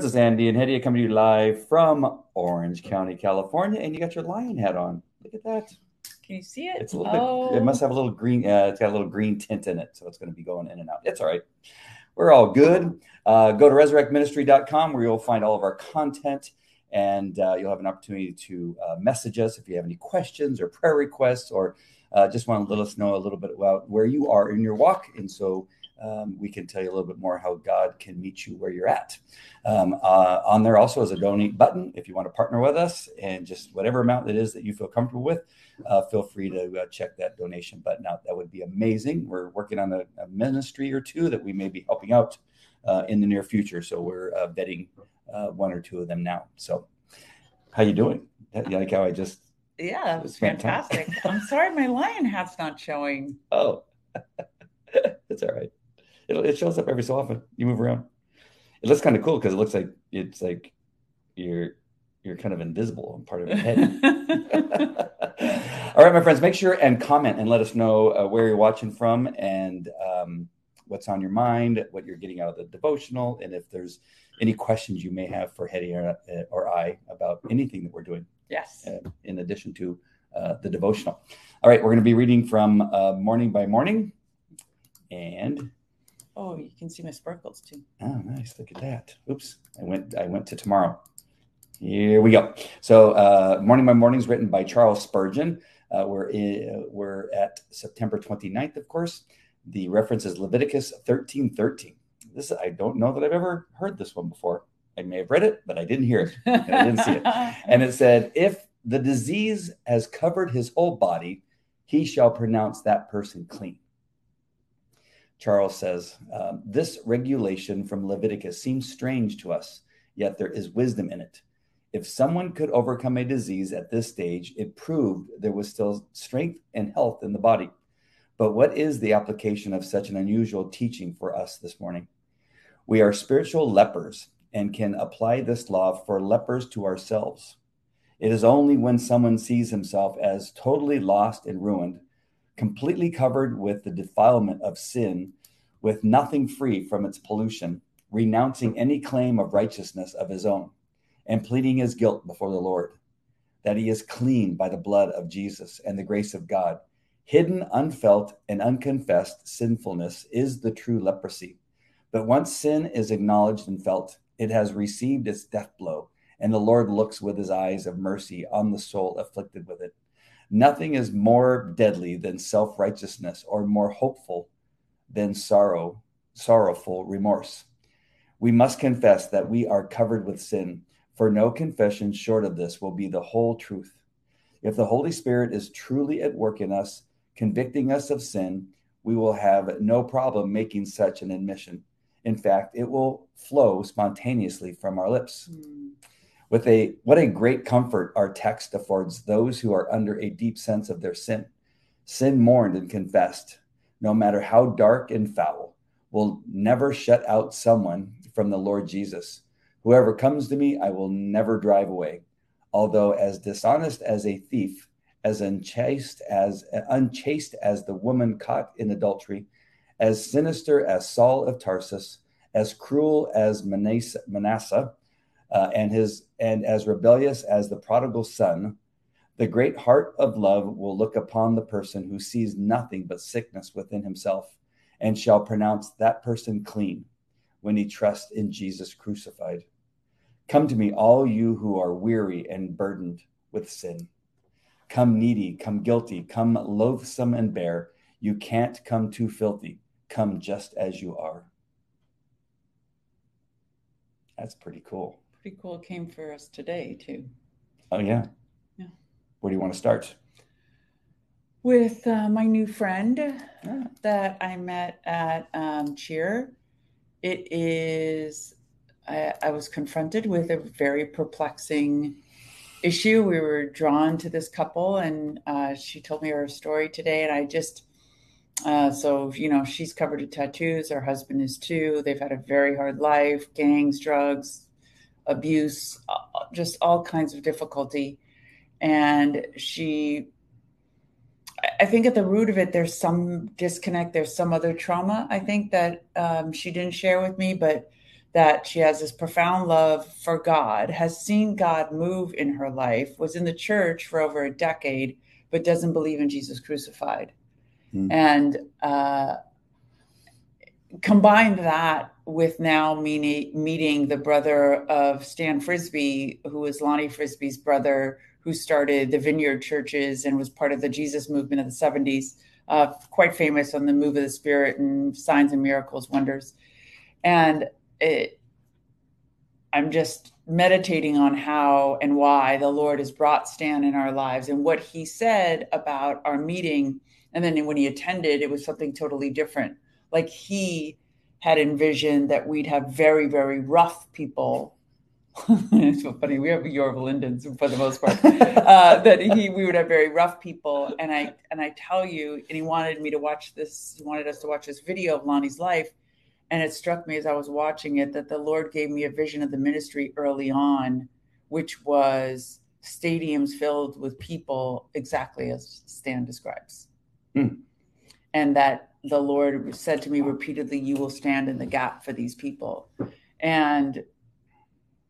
Friends. It's Andy and Hetty coming to you live from Orange County, California, and you got your lion hat on. Look at that. Can you see it? It's a little oh. bit. It must have a little green. Uh, it's got a little green tint in it, so it's going to be going in and out. It's all right. We're all good. Uh, go to resurrectministry.com where you'll find all of our content, and uh, you'll have an opportunity to uh, message us if you have any questions or prayer requests, or uh, just want to let us know a little bit about where you are in your walk, and so um, we can tell you a little bit more how God can meet you where you're at. Um, uh, on there also is a donate button if you want to partner with us and just whatever amount it is that you feel comfortable with, uh, feel free to uh, check that donation button out. That would be amazing. We're working on a, a ministry or two that we may be helping out uh, in the near future. So we're uh, vetting uh, one or two of them now. So how you doing? You like how I just yeah, it's fantastic. I'm sorry, my lion hat's not showing. Oh, it's all right it, it shows up every so often. You move around. It looks kind of cool because it looks like it's like you're you're kind of invisible on part of your head. All right, my friends, make sure and comment and let us know uh, where you're watching from and um, what's on your mind, what you're getting out of the devotional, and if there's any questions you may have for Hetty or, uh, or I about anything that we're doing. Yes. Uh, in addition to uh, the devotional. All right, we're going to be reading from uh, Morning by Morning. And Oh, you can see my sparkles too. Oh, nice. Look at that. Oops. I went I went to tomorrow. Here we go. So uh, Morning by Morning is written by Charles Spurgeon. Uh, we're, in, we're at September 29th, of course. The reference is Leviticus 13 13. This I don't know that I've ever heard this one before. I may have read it, but I didn't hear it. I didn't see it. And it said, if the disease has covered his whole body, he shall pronounce that person clean. Charles says, um, This regulation from Leviticus seems strange to us, yet there is wisdom in it. If someone could overcome a disease at this stage, it proved there was still strength and health in the body. But what is the application of such an unusual teaching for us this morning? We are spiritual lepers and can apply this law for lepers to ourselves. It is only when someone sees himself as totally lost and ruined completely covered with the defilement of sin, with nothing free from its pollution, renouncing any claim of righteousness of his own, and pleading his guilt before the Lord, that he is clean by the blood of Jesus and the grace of God. Hidden, unfelt, and unconfessed sinfulness is the true leprosy. But once sin is acknowledged and felt, it has received its death blow, and the Lord looks with his eyes of mercy on the soul afflicted with it. Nothing is more deadly than self righteousness or more hopeful than sorrow, sorrowful remorse. We must confess that we are covered with sin, for no confession short of this will be the whole truth. If the Holy Spirit is truly at work in us, convicting us of sin, we will have no problem making such an admission. In fact, it will flow spontaneously from our lips. Mm with a what a great comfort our text affords those who are under a deep sense of their sin. Sin mourned and confessed no matter how dark and foul will never shut out someone from the lord jesus. Whoever comes to me i will never drive away. Although as dishonest as a thief as unchaste as unchaste as the woman caught in adultery as sinister as saul of tarsus as cruel as manasseh, manasseh uh, and his and as rebellious as the prodigal son, the great heart of love will look upon the person who sees nothing but sickness within himself, and shall pronounce that person clean when he trusts in Jesus crucified. Come to me, all you who are weary and burdened with sin. Come needy, come guilty, come loathsome and bare. You can't come too filthy. Come just as you are. That's pretty cool pretty cool came for us today too. Oh yeah. Yeah. Where do you want to start? With uh, my new friend yeah. that I met at um, Cheer. It is. I, I was confronted with a very perplexing issue. We were drawn to this couple, and uh, she told me her story today, and I just. Uh, so you know she's covered in tattoos her husband is too they've had a very hard life gangs drugs abuse, uh, just all kinds of difficulty. And she, I think at the root of it, there's some disconnect, there's some other trauma, I think, that um, she didn't share with me, but that she has this profound love for God, has seen God move in her life, was in the church for over a decade, but doesn't believe in Jesus crucified. Mm. And uh, combine that with now meeting, meeting the brother of Stan Frisbee, who is Lonnie Frisbee's brother, who started the Vineyard churches and was part of the Jesus movement of the 70s, uh, quite famous on the move of the Spirit and signs and miracles, wonders. And it, I'm just meditating on how and why the Lord has brought Stan in our lives and what he said about our meeting. And then when he attended, it was something totally different. Like he had envisioned that we'd have very, very rough people. it's so funny. We have Yorba Lindens for the most part. uh, that he we would have very rough people, and I and I tell you, and he wanted me to watch this. He wanted us to watch this video of Lonnie's life, and it struck me as I was watching it that the Lord gave me a vision of the ministry early on, which was stadiums filled with people exactly as Stan describes. Mm. And that the Lord said to me repeatedly, You will stand in the gap for these people. And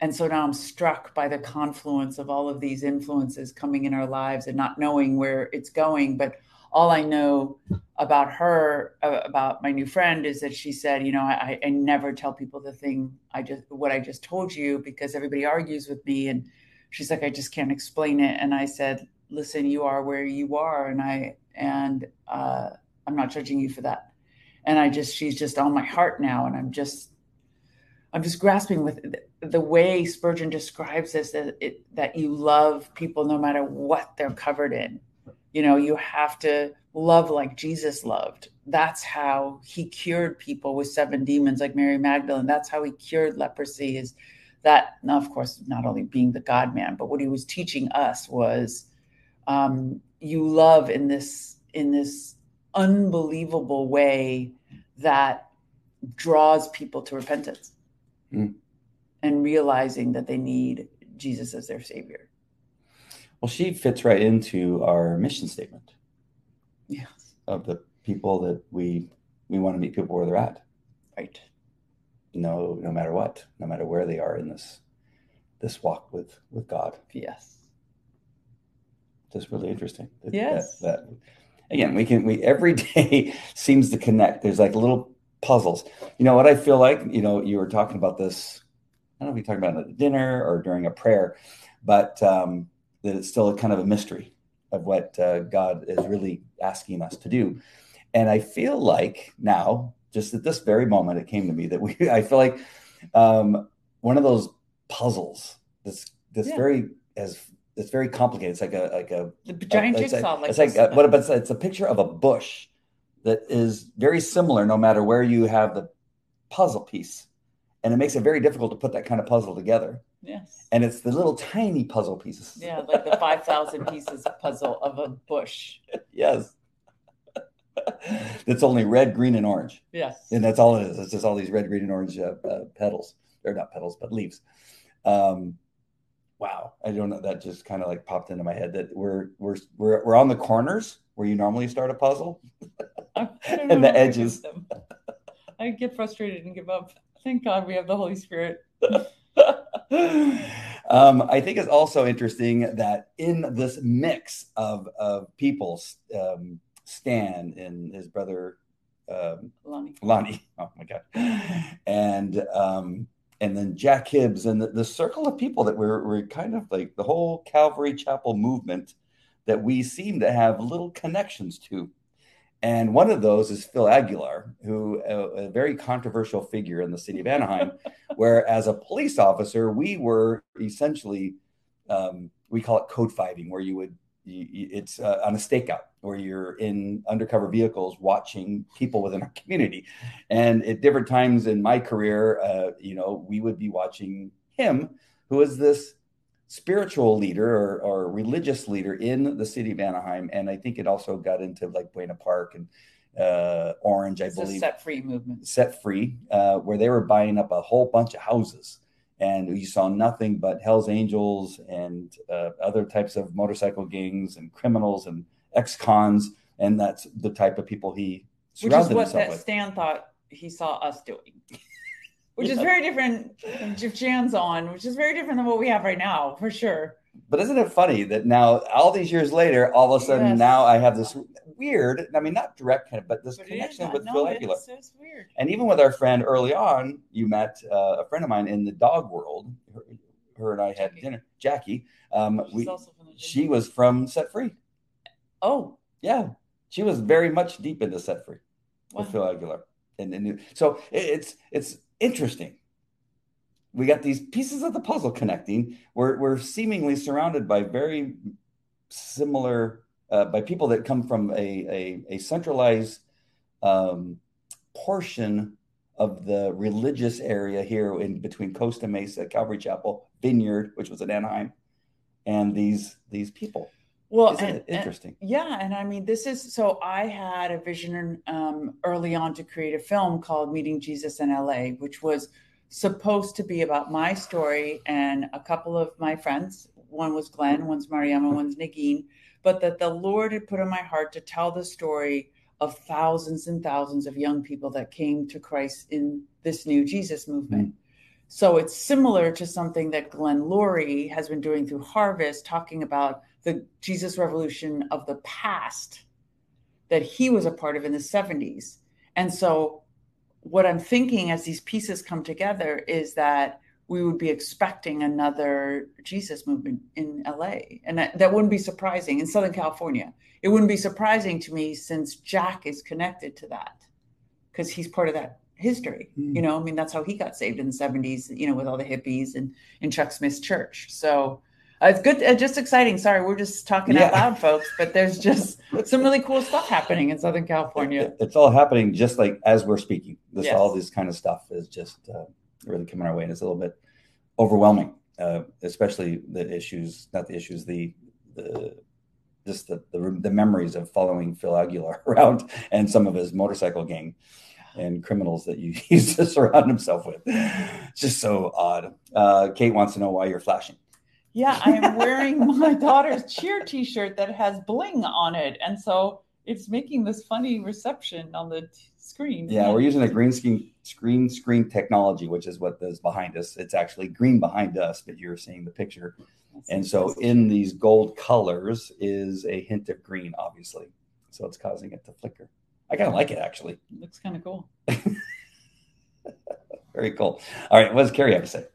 and so now I'm struck by the confluence of all of these influences coming in our lives and not knowing where it's going. But all I know about her, uh, about my new friend, is that she said, you know, I, I never tell people the thing I just what I just told you because everybody argues with me, and she's like, I just can't explain it. And I said, listen, you are where you are, and I and uh, I'm not judging you for that. And I just, she's just on my heart now, and I'm just, I'm just grasping with the way Spurgeon describes this that it, that you love people no matter what they're covered in you know, you have to love like Jesus loved. That's how he cured people with seven demons, like Mary Magdalene. That's how he cured leprosy. Is that now, of course, not only being the God man, but what he was teaching us was um, you love in this in this unbelievable way that draws people to repentance mm. and realizing that they need Jesus as their savior. Well, she fits right into our mission statement. Yes. Of the people that we we want to meet people where they're at. Right. No, no matter what, no matter where they are in this this walk with with God. Yes. Just really interesting. That, yes. That, that, again, we can we every day seems to connect. There's like little puzzles. You know what I feel like? You know, you were talking about this. I don't know if you're talking about it at dinner or during a prayer, but um, that it's still a kind of a mystery of what uh, God is really asking us to do. And I feel like now, just at this very moment, it came to me that we, I feel like um, one of those puzzles that's, that's yeah. very, as it's very complicated. It's like a, like a the giant a, jigsaw. Like it's like, a, what, but it's, it's a picture of a bush that is very similar no matter where you have the puzzle piece. And it makes it very difficult to put that kind of puzzle together. Yes. And it's the little tiny puzzle pieces. Yeah, like the 5,000 pieces puzzle of a bush. yes. that's only red, green, and orange. Yes. And that's all it is. It's just all these red, green, and orange uh, uh, petals. They're not petals, but leaves. Um, wow. I don't know. That just kind of like popped into my head that we're, we're, we're, we're on the corners where you normally start a puzzle and the edges. I get frustrated and give up. Thank God we have the Holy Spirit. um, I think it's also interesting that in this mix of, of people, um, Stan and his brother um, Lonnie. Lonnie. Oh my God. And um, and then Jack Hibbs and the, the circle of people that we're, we're kind of like the whole Calvary Chapel movement that we seem to have little connections to. And one of those is Phil Aguilar, who a, uh, a very controversial figure in the city of Anaheim, where as a police officer, we were essentially, um, we call it code fiving, where you would, you, it's uh, on a stakeout where you're in undercover vehicles watching people within our community. And at different times in my career, uh, you know, we would be watching him, who is this spiritual leader or, or religious leader in the city of Anaheim. And I think it also got into like Buena Park and uh, Orange, I it's believe. set free movement. Set free, uh, where they were buying up a whole bunch of houses. And you saw nothing but Hell's Angels and uh, other types of motorcycle gangs and criminals and ex cons. And that's the type of people he surrounded Which is what that with. Stan thought he saw us doing. which is very different. If Jan's on, which is very different than what we have right now, for sure. But isn't it funny that now, all these years later, all of a sudden Yes. now I have this weird, I mean, not direct, kind of, but this But connection not- with no, Phil Aguilar. it's, it's weird. And even with our friend early on, you met uh, a friend of mine in the dog world. Her, her and I had Jackie. dinner. Jackie, um, She's we, also from the she was from Set Free. Oh, Yeah, she was very much deep into Set Free wow. with Phil Aguilar, and, and so it, it's it's interesting. We got these pieces of the puzzle connecting. We're we're seemingly surrounded by very similar uh, by people that come from a a, a centralized um, portion of the religious area here in between Costa Mesa, Calvary Chapel, Vineyard, which was in Anaheim, and these these people. Well, Isn't and- it and- interesting? Yeah, and I mean, this is so I had a vision um, early on to create a film called Meeting Jesus in LA, which was supposed to be about my story and a couple of my friends. One was Glenn, one's Mariama, one's Nagin, but that the Lord had put on my heart to tell the story of thousands and thousands of young people that came to Christ in this new Jesus movement. Mm. So it's similar to something that Greg Laurie has been doing through Harvest, talking about the Jesus revolution of the past that he was a part of in the 70s. And so, what I'm thinking as these pieces come together is that we would be expecting another Jesus movement in LA. And that, that wouldn't be surprising in Southern California. It wouldn't be surprising to me since Jack is connected to that because he's part of that history. Hmm. You know, I mean, that's how he got saved in the 70s, you know, with all the hippies and in Chuck Smith's church. So, it's good, uh, just exciting. Sorry, we're just talking out loud, folks, but there's just some really cool stuff happening in Southern California. It- it's all happening just like as we're speaking. This Yes. all this kind of stuff is just uh, really coming our way, and it's a little bit overwhelming, uh, especially the issues, not the issues, the the just the, the the memories of following Phil Aguilar around and some of his motorcycle gang and criminals that you used to surround himself with. It's just so odd. Uh, Kate wants to know why you're flashing. Yeah, I am wearing my daughter's cheer T-shirt that has bling on it, and so it's making this funny reception on the t- screen. Yeah, we're using a green screen screen screen technology, which is what is behind us. It's actually green behind us, but you're seeing the picture. And so in these gold colors is a hint of green, obviously. So it's causing it to flicker. I kind of like it actually. looks kind of cool. Very cool. All right, what does Carrie have to say?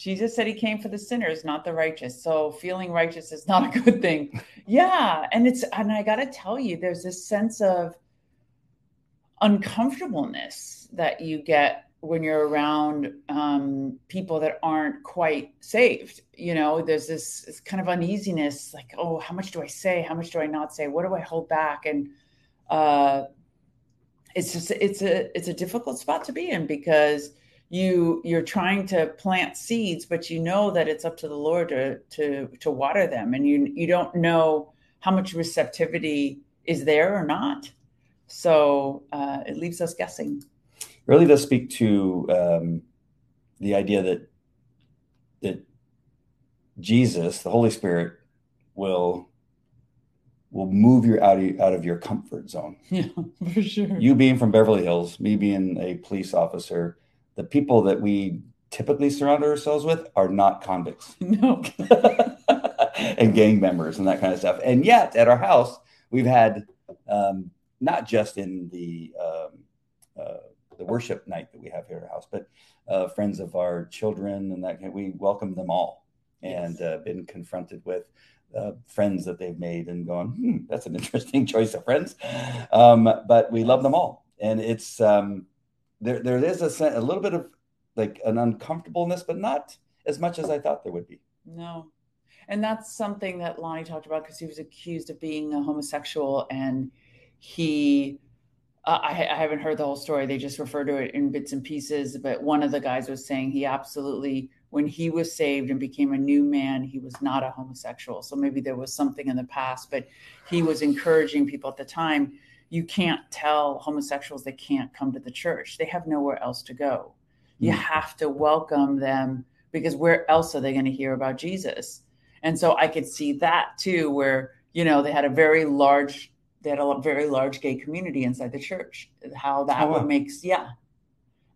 Jesus said he came for the sinners, not the righteous. So feeling righteous is not a good thing. Yeah, and it's and I got to tell you, there's this sense of uncomfortableness that you get when you're around um, people that aren't quite saved. You know, there's this, this kind of uneasiness, like, oh, how much do I say? How much do I not say? What do I hold back? And uh, it's just it's a it's a difficult spot to be in because you you're trying to plant seeds but you know that it's up to the lord to to to water them and you you don't know how much receptivity is there or not. So uh, it leaves us guessing. Really does speak to um, the idea that that Jesus, the Holy Spirit, will will move you out of, out of your comfort zone. yeah for sure. You being from Beverly Hills, me being a police officer, the people that we typically surround ourselves with are not convicts no and gang members and that kind of stuff. And yet, at our house, we've had um, not just in the um, uh, the worship night that we have here at our house, but uh, friends of our children and that kind- we welcome them all and Yes. uh, been confronted with uh, friends that they've made and gone, hmm, that's an interesting choice of friends. Um, but we love them all, and it's um, there. There is a, a little bit of like an uncomfortableness, but not as much as I thought there would be. No. And that's something that Lonnie talked about because he was accused of being a homosexual and he uh, I, I haven't heard the whole story. They just refer to it in bits and pieces. But one of the guys was saying he absolutely, when he was saved and became a new man, he was not a homosexual. So maybe there was something in the past, but he was encouraging people at the time. You can't tell homosexuals they can't come to the church. They have nowhere else to go. You Mm. have to welcome them because where else are they going to hear about Jesus? And so I could see that too, where, you know, they had a very large, they had a very large gay community inside the church, how that Oh, wow. would make, yeah.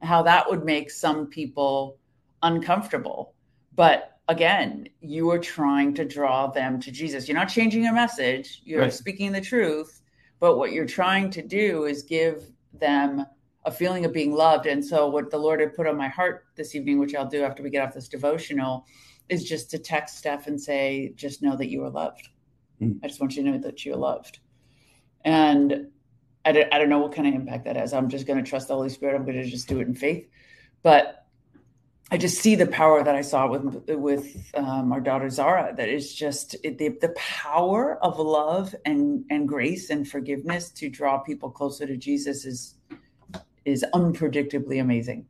how that would make some people uncomfortable. But again, you are trying to draw them to Jesus. You're not changing your message, you're Right. speaking the truth. But what you're trying to do is give them a feeling of being loved. And so, what the Lord had put on my heart this evening, which I'll do after we get off this devotional, is just to text Steph and say, just know that you are loved. Mm. I just want you to know that you're loved. And I don't, I don't know what kind of impact that has. I'm just going to trust the Holy Spirit. I'm going to just do it in faith. But I just see the power that I saw with with um, our daughter Zara. That is just it, the the power of love and and grace and forgiveness to draw people closer to Jesus is is unpredictably amazing.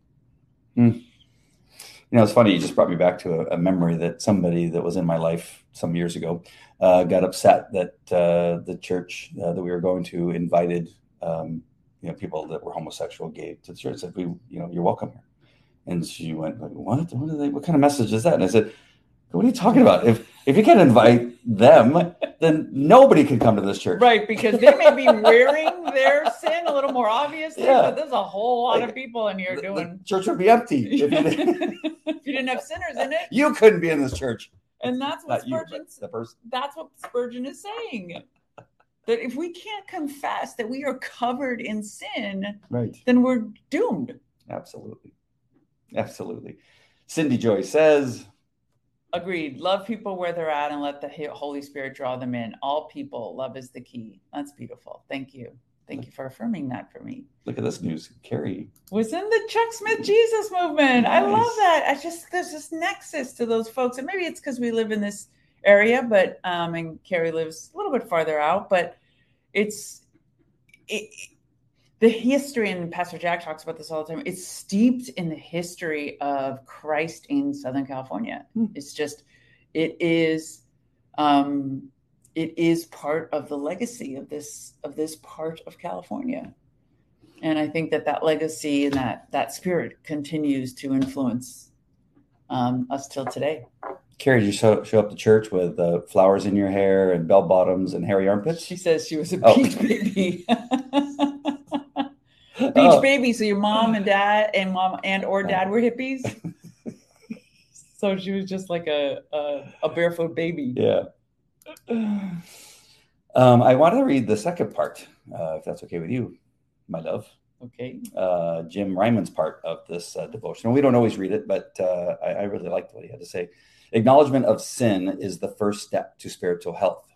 You know, it's funny. You just brought me back to a, a memory that somebody that was in my life some years ago uh, got upset that uh, the church uh, that we were going to invited, um, you know, people that were homosexual, gay to the church. Said, "We, you know, you're welcome here." And she went, like, "What? What, are they, what kind of message is that?" And I said, "What are you talking about? If if you can't invite them, then nobody can come to this church." Right, because they may be wearing their sin a little more obviously, Yeah. but there's a whole lot Like, of people in here The- the doing. church would be empty if you didn't. if you didn't have sinners in it, you couldn't be in this church. and that's what Not you, the person. that's what Spurgeon is saying. That if we can't confess that we are covered in sin, Right. then we're doomed. Absolutely. Absolutely. Cindy Joy says, Agreed. Love people where they're at and let the Holy Spirit draw them in. All people, love is the key. That's beautiful. Thank you. Thank you for affirming that for me. look at this news. Carrie. Was in the Chuck Smith Jesus movement. I love that. I just there's this nexus to those folks, and maybe it's because we live in this area, but um, and Carrie lives a little bit farther out, but it's it, the history, and Pastor Jack talks about this all the time. It's steeped in the history of Christ in Southern California. Hmm. It's just it is um, it is part of the legacy of this of this part of California and I think that that legacy and that that spirit continues to influence um, us till today. Carrie, did you show, show up to church with uh, flowers in your hair and bell bottoms and hairy armpits? She says she was a Oh. beach baby. beach Oh, baby. So your mom and dad and mom and or dad were hippies. so she was just like a a, a barefoot baby. Yeah. Um, I want to read the second part, uh, if that's okay with you, my love. Okay. uh, Jim Reimann's part of this uh, devotion. We don't always read it, but uh, I, I really liked what he had to say. Acknowledgement of sin is the first step to spiritual health.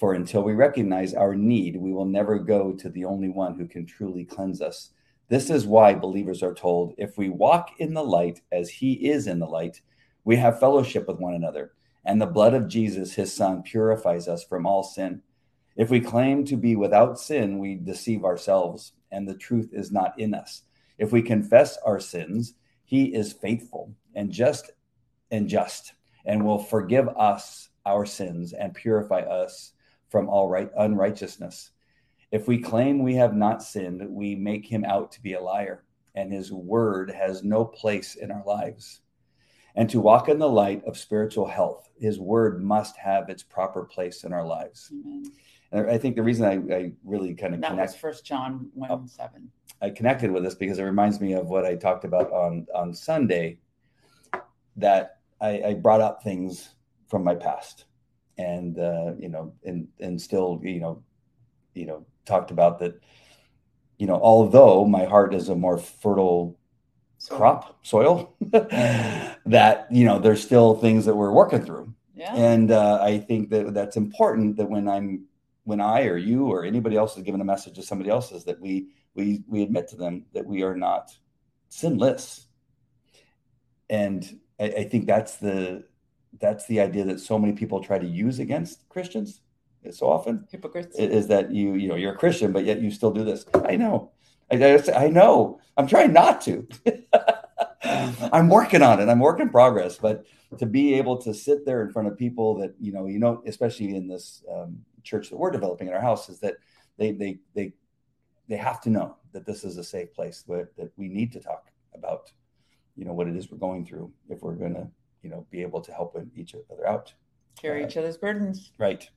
For until we recognize our need, we will never go to the only one who can truly cleanse us. This is why believers are told if we walk in the light as he is in the light, we have fellowship with one another, and the blood of Jesus, his son, purifies us from all sin. If we claim to be without sin, we deceive ourselves, and the truth is not in us. If we confess our sins, he is faithful and just and just and will forgive us our sins and purify us from all right unrighteousness. If we claim we have not sinned, we make him out to be a liar, and his word has no place in our lives. And to walk in the light of spiritual health, his word must have its proper place in our lives. Amen. And I think the reason I, I really kind of That connect was First John one Oh. seven. I connected with this because it reminds me of what I talked about on on Sunday. That I, I brought up things from my past, and uh, you know, and and still, you know, you know, talked about that. You know, although my heart is a more fertile So, crop soil, that you know, there's still things that we're working through, Yeah. and uh, I think that that's important. That when I'm when I or you or anybody else is giving a message to somebody else, is that we we we admit to them that we are not sinless, and I, I think that's the that's the idea that so many people try to use against Christians so often Hypocrites. is that you you know you're a Christian but yet you still do this. I know, I I, I know. I'm trying not to. I'm working on it. I'm work in progress, but to be able to sit there in front of people that you know, you know, especially in this um, church that we're developing in our house, is that they they they they have to know that this is a safe place where that we need to talk about, you know, what it is we're going through if we're going to, you know, be able to help each other out. Carry each other's burdens. Right.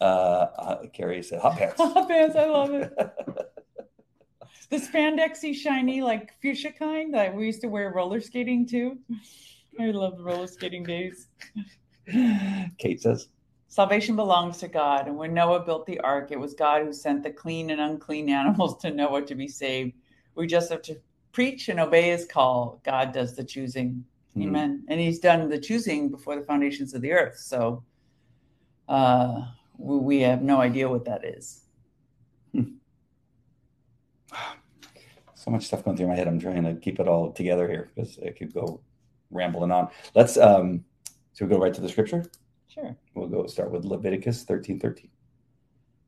Uh, uh, Carrie said hot pants. Hot pants. I love it. the spandexy shiny like fuchsia kind that we used to wear roller skating too. I love the roller skating days. Kate says. Salvation belongs to God. And when Noah built the ark, it was God who sent the clean and unclean animals to Noah to be saved. We just have to preach and obey his call. God does the choosing. Mm-hmm. Amen. And he's done the choosing before the foundations of the earth. So uh, we have no idea what that is. Hmm. So much stuff going through my head. I'm trying to keep it all together here because I could go rambling on. Let's um so we go right to the scripture. Sure. We'll go start with Leviticus 13 13.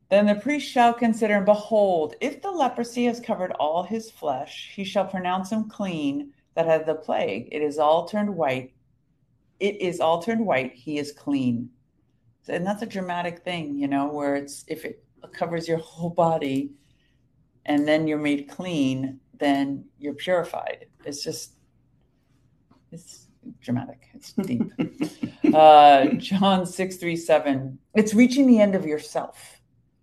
Then the priest shall consider, and behold, if the leprosy has covered all his flesh, he shall pronounce him clean that had the plague. It is all turned white. It is all turned white. He is clean and that's a dramatic thing you know where it's if it covers your whole body and then you're made clean then you're purified it's just it's dramatic it's deep uh john 6 3 7 it's reaching the end of yourself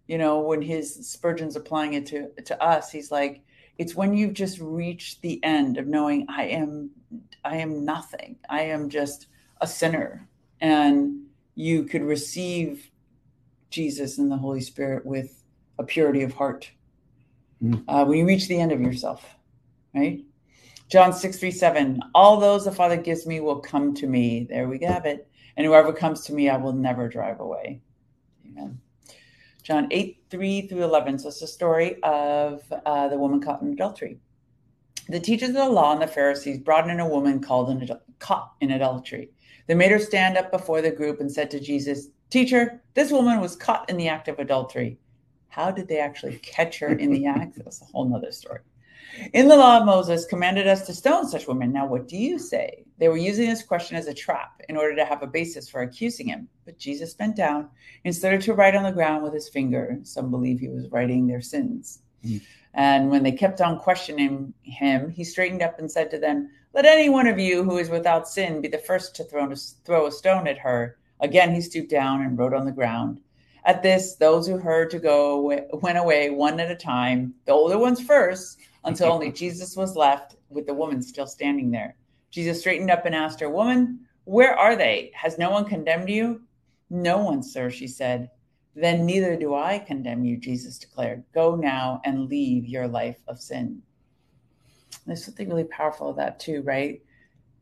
you know when his spurgeon's applying it to to us he's like it's when you've just reached the end of knowing i am i am nothing i am just a sinner and you could receive Jesus and the Holy Spirit with a purity of heart. Mm. Uh, when you reach the end of yourself, right? John 6 3 7, all those the Father gives me will come to me. There we have it. And whoever comes to me, I will never drive away. Amen. John 8 3 through 11. So it's a story of uh, the woman caught in adultery. The teachers of the law and the Pharisees brought in a woman called an, caught in adultery. They made her stand up before the group and said to Jesus, Teacher, this woman was caught in the act of adultery. How did they actually catch her in the act? That's a whole nother story. In the law of Moses commanded us to stone such women. Now, what do you say? They were using this question as a trap in order to have a basis for accusing him. But Jesus bent down and started to write on the ground with his finger. Some believe he was writing their sins. Mm. And when they kept on questioning him, he straightened up and said to them, let any one of you who is without sin be the first to throw, throw a stone at her. Again, he stooped down and wrote on the ground. At this, those who heard to go went away one at a time, the older ones first, until only Jesus was left with the woman still standing there. Jesus straightened up and asked her, Woman, where are they? Has no one condemned you? No one, sir, she said. Then neither do I condemn you, Jesus declared. Go now and leave your life of sin. There's something really powerful of that too, right?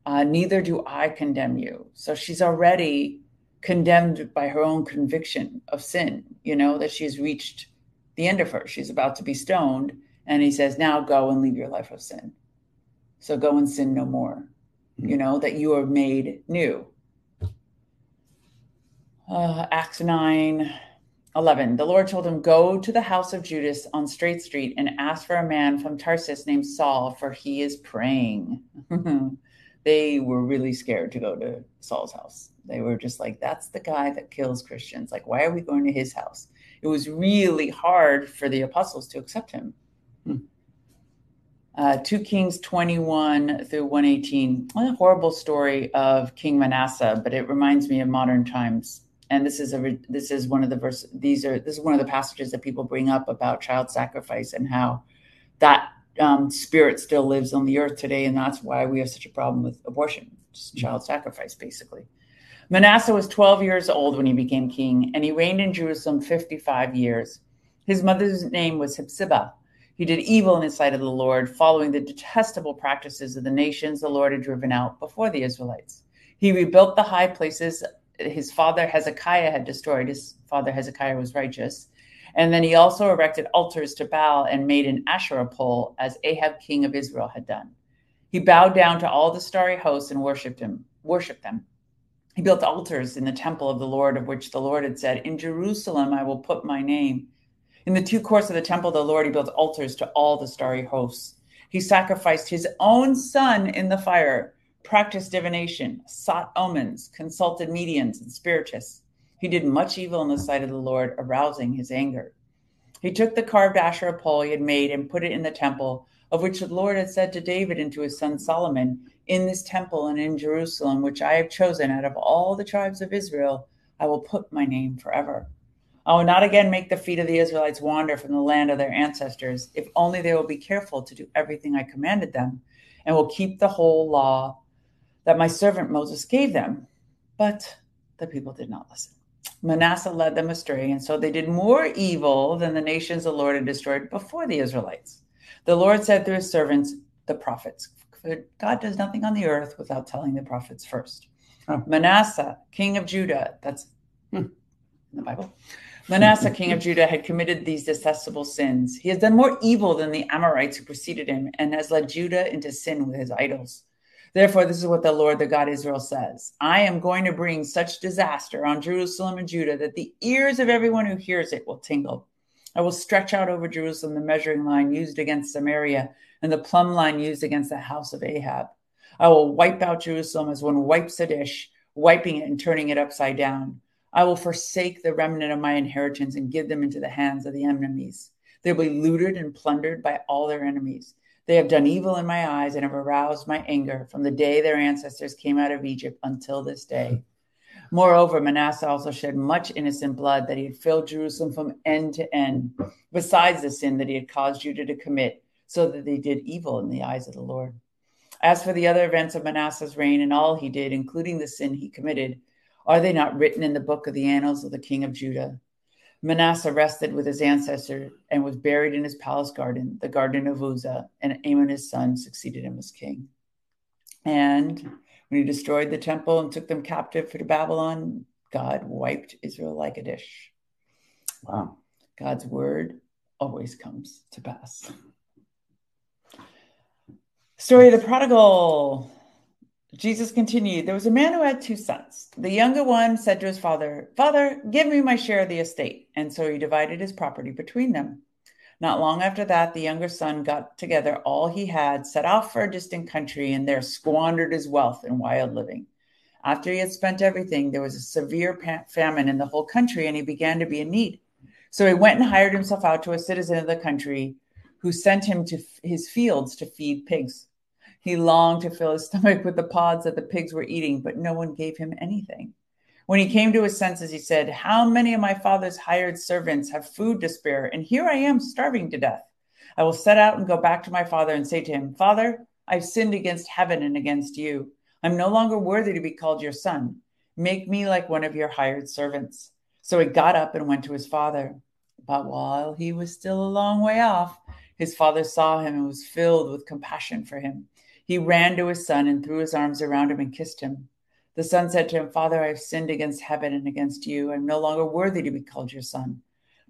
Uh, neither do I condemn you. So she's already condemned by her own conviction of sin, you know, that she's reached the end of her. She's about to be stoned. And he says, Now go and leave your life of sin. So go and sin no more, you know, that you are made new. Uh, Acts 9 11. The Lord told him, Go to the house of Judas on Straight Street and ask for a man from Tarsus named Saul, for he is praying. they were really scared to go to Saul's house. They were just like, That's the guy that kills Christians. Like, why are we going to his house? It was really hard for the apostles to accept him. Uh, 2 Kings 21 through 118. a horrible story of King Manasseh, but it reminds me of modern times and this is a this is one of the verse these are this is one of the passages that people bring up about child sacrifice and how that um, spirit still lives on the earth today and that's why we have such a problem with abortion just mm-hmm. child sacrifice basically manasseh was 12 years old when he became king and he reigned in jerusalem 55 years his mother's name was Hephzibah. He did evil in the sight of the Lord, following the detestable practices of the nations the Lord had driven out before the Israelites. He rebuilt the high places his father Hezekiah had destroyed. His father Hezekiah was righteous. And then he also erected altars to Baal and made an Asherah pole, as Ahab, king of Israel, had done. He bowed down to all the starry hosts and worshipped him, worshipped them. He built altars in the temple of the Lord, of which the Lord had said, In Jerusalem I will put my name. In the two courts of the temple the Lord, he built altars to all the starry hosts. He sacrificed his own son in the fire practiced divination, sought omens, consulted mediums and spiritists. He did much evil in the sight of the Lord, arousing his anger. He took the carved Asherah pole he had made and put it in the temple, of which the Lord had said to David and to his son Solomon, In this temple and in Jerusalem, which I have chosen out of all the tribes of Israel, I will put my name forever. I will not again make the feet of the Israelites wander from the land of their ancestors, if only they will be careful to do everything I commanded them, and will keep the whole law that my servant Moses gave them. But the people did not listen. Manasseh led them astray, and so they did more evil than the nations the Lord had destroyed before the Israelites. The Lord said through his servants, the prophets, God does nothing on the earth without telling the prophets first. Manasseh, king of Judah, that's hmm, in the Bible. Manasseh, king of Judah, had committed these detestable sins. He has done more evil than the Amorites who preceded him and has led Judah into sin with his idols. Therefore, this is what the Lord, the God Israel, says I am going to bring such disaster on Jerusalem and Judah that the ears of everyone who hears it will tingle. I will stretch out over Jerusalem the measuring line used against Samaria and the plumb line used against the house of Ahab. I will wipe out Jerusalem as one wipes a dish, wiping it and turning it upside down. I will forsake the remnant of my inheritance and give them into the hands of the enemies. They'll be looted and plundered by all their enemies. They have done evil in my eyes and have aroused my anger from the day their ancestors came out of Egypt until this day. Moreover, Manasseh also shed much innocent blood that he had filled Jerusalem from end to end, besides the sin that he had caused Judah to commit, so that they did evil in the eyes of the Lord. As for the other events of Manasseh's reign and all he did, including the sin he committed, are they not written in the book of the annals of the king of Judah? Manasseh rested with his ancestor and was buried in his palace garden, the garden of Uzzah, and Amon his son succeeded him as king. And when he destroyed the temple and took them captive to Babylon, God wiped Israel like a dish. Wow. God's word always comes to pass. Story of the prodigal. Jesus continued, There was a man who had two sons. The younger one said to his father, Father, give me my share of the estate. And so he divided his property between them. Not long after that, the younger son got together all he had, set off for a distant country, and there squandered his wealth in wild living. After he had spent everything, there was a severe famine in the whole country, and he began to be in need. So he went and hired himself out to a citizen of the country who sent him to his fields to feed pigs. He longed to fill his stomach with the pods that the pigs were eating, but no one gave him anything. When he came to his senses, he said, How many of my father's hired servants have food to spare? And here I am starving to death. I will set out and go back to my father and say to him, Father, I've sinned against heaven and against you. I'm no longer worthy to be called your son. Make me like one of your hired servants. So he got up and went to his father. But while he was still a long way off, his father saw him and was filled with compassion for him. He ran to his son and threw his arms around him and kissed him. The son said to him, Father, I have sinned against heaven and against you. I'm no longer worthy to be called your son.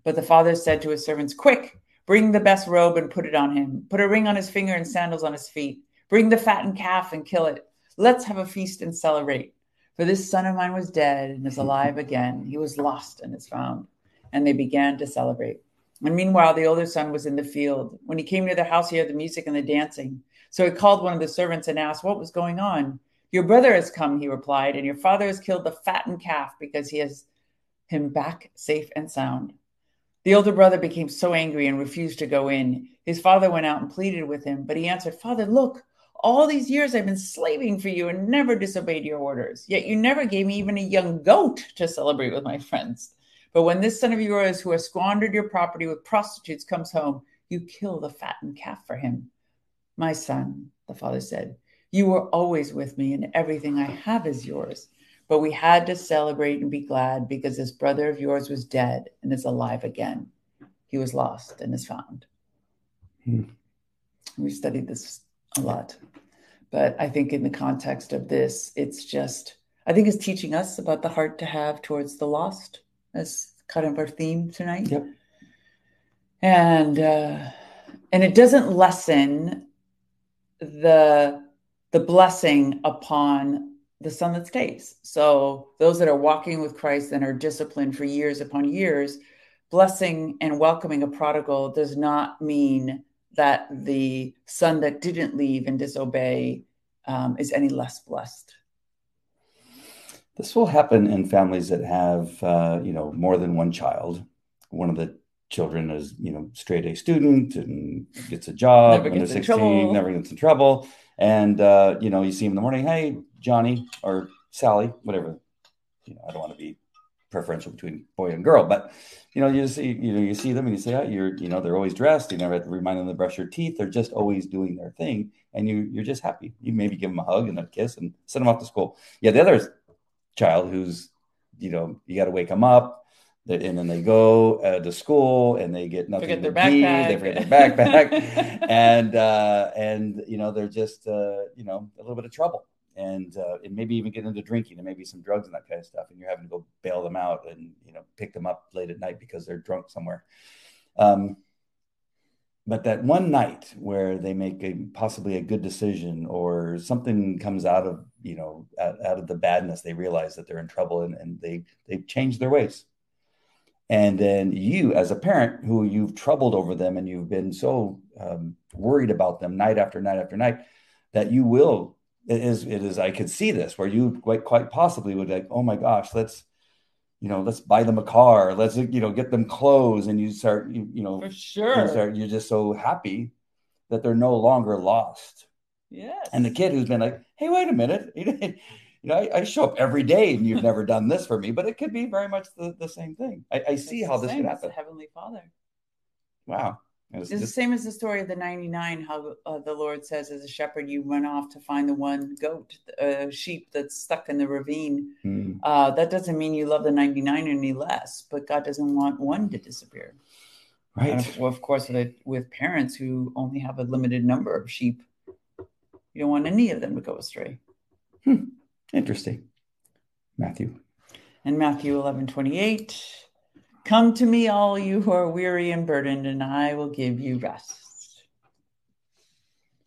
But the father said to his servants, Quick, bring the best robe and put it on him. Put a ring on his finger and sandals on his feet. Bring the fattened calf and kill it. Let's have a feast and celebrate. For this son of mine was dead and is alive again. He was lost and is found. And they began to celebrate. And meanwhile, the older son was in the field. When he came near the house, he heard the music and the dancing. So he called one of the servants and asked what was going on. Your brother has come, he replied, and your father has killed the fattened calf because he has him back safe and sound. The older brother became so angry and refused to go in. His father went out and pleaded with him, but he answered, Father, look, all these years I've been slaving for you and never disobeyed your orders. Yet you never gave me even a young goat to celebrate with my friends. But when this son of yours who has squandered your property with prostitutes comes home, you kill the fattened calf for him. My son, the father said, you were always with me, and everything I have is yours. But we had to celebrate and be glad because this brother of yours was dead and is alive again. He was lost and is found. Hmm. We studied this a lot. But I think in the context of this, it's just, I think it's teaching us about the heart to have towards the lost as kind of our theme tonight. Yep. And, uh, and it doesn't lessen the the blessing upon the son that stays. So those that are walking with Christ and are disciplined for years upon years, blessing and welcoming a prodigal does not mean that the son that didn't leave and disobey um, is any less blessed. This will happen in families that have, uh, you know, more than one child. One of the children is you know straight A student and gets a job never when they're 16, never gets in trouble. And uh, you know, you see him in the morning, hey, Johnny or Sally, whatever. You know, I don't want to be preferential between boy and girl, but you know, you just see, you know, you see them and you say, oh, you're, you know, they're always dressed. You never have to remind them to brush their teeth. They're just always doing their thing, and you, you're just happy. You maybe give them a hug and a kiss and send them off to school. Yeah, the other child who's, you know, you got to wake them up, and then they go uh, to school and they get nothing Forget to their eat. backpack. They forget their backpack, and uh, and you know they're just uh, you know a little bit of trouble and uh, and maybe even get into drinking and maybe some drugs and that kind of stuff, and you're having to go bail them out and you know pick them up late at night because they're drunk somewhere. Um, but that one night where they make a possibly a good decision or something comes out of you know out, out of the badness, they realize that they're in trouble and, and they they've changed their ways. And then you, as a parent who you've troubled over them and you've been so um, worried about them night after night after night, that you will it is it is I could see this where you quite quite possibly would like, oh my gosh, let's you know, let's buy them a car, let's you know, get them clothes, and you start you, you know, For sure you start, you're just so happy that they're no longer lost. Yes. And the kid who's been like, hey, wait a minute, you know, I, I show up every day and you've never done this for me, but it could be very much the, the same thing. I, I see how this same. could happen. Heavenly Father. Wow. It's It's the same as the story of the 99, how uh, the Lord says, as a shepherd, you run off to find the one goat, uh, sheep that's stuck in the ravine. Hmm. Uh, that doesn't mean you love the 99 any less, but God doesn't want one to disappear. Right. of, well, of course, with, with parents who only have a limited number of sheep, you don't want any of them to go astray. Interesting. Matthew. And Matthew 11 28, come to me, all you who are weary and burdened, and I will give you rest.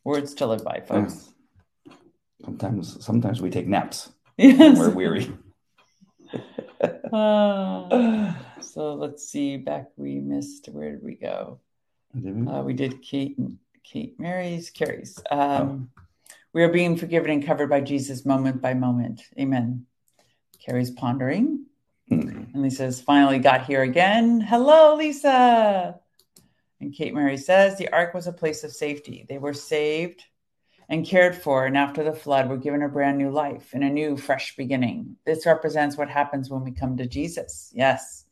Words to live by, folks. Sometimes sometimes we take naps when Yes. we're weary. Uh, so let's see. Back we missed. Where did we go? Uh, we did Kate, Kate Mary's, Carrie's. Um, We are being forgiven and covered by Jesus moment by moment. Amen. Carrie's pondering. Hmm. And Lisa says, finally got here again. Hello, Lisa. And Kate Mary says, the ark was a place of safety. They were saved and cared for, and after the flood, were given a brand new life and a new, fresh beginning. This represents what happens when we come to Jesus. Yes,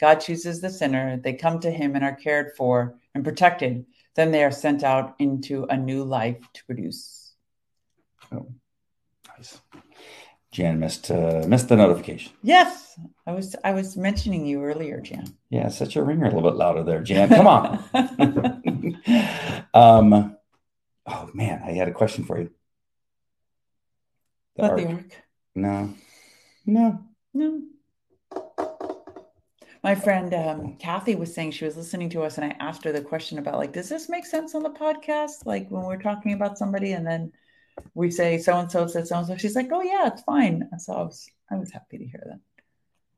God chooses the sinner. They come to him and are cared for and protected. Then they are sent out into a new life to produce. Oh, nice. Jan missed uh, missed the notification. Yes, I was I was mentioning you earlier, Jan. Yeah, set your ringer a little bit louder there, Jan. Come on. um, oh man, I had a question for you. The About the ark. ark. No, no. No. My friend um, Kathy was saying she was listening to us, and I asked her the question about like, does this make sense on the podcast? Like when we're talking about somebody, and then we say so and so said so and so. She's like, oh yeah, it's fine. So I was I was happy to hear that.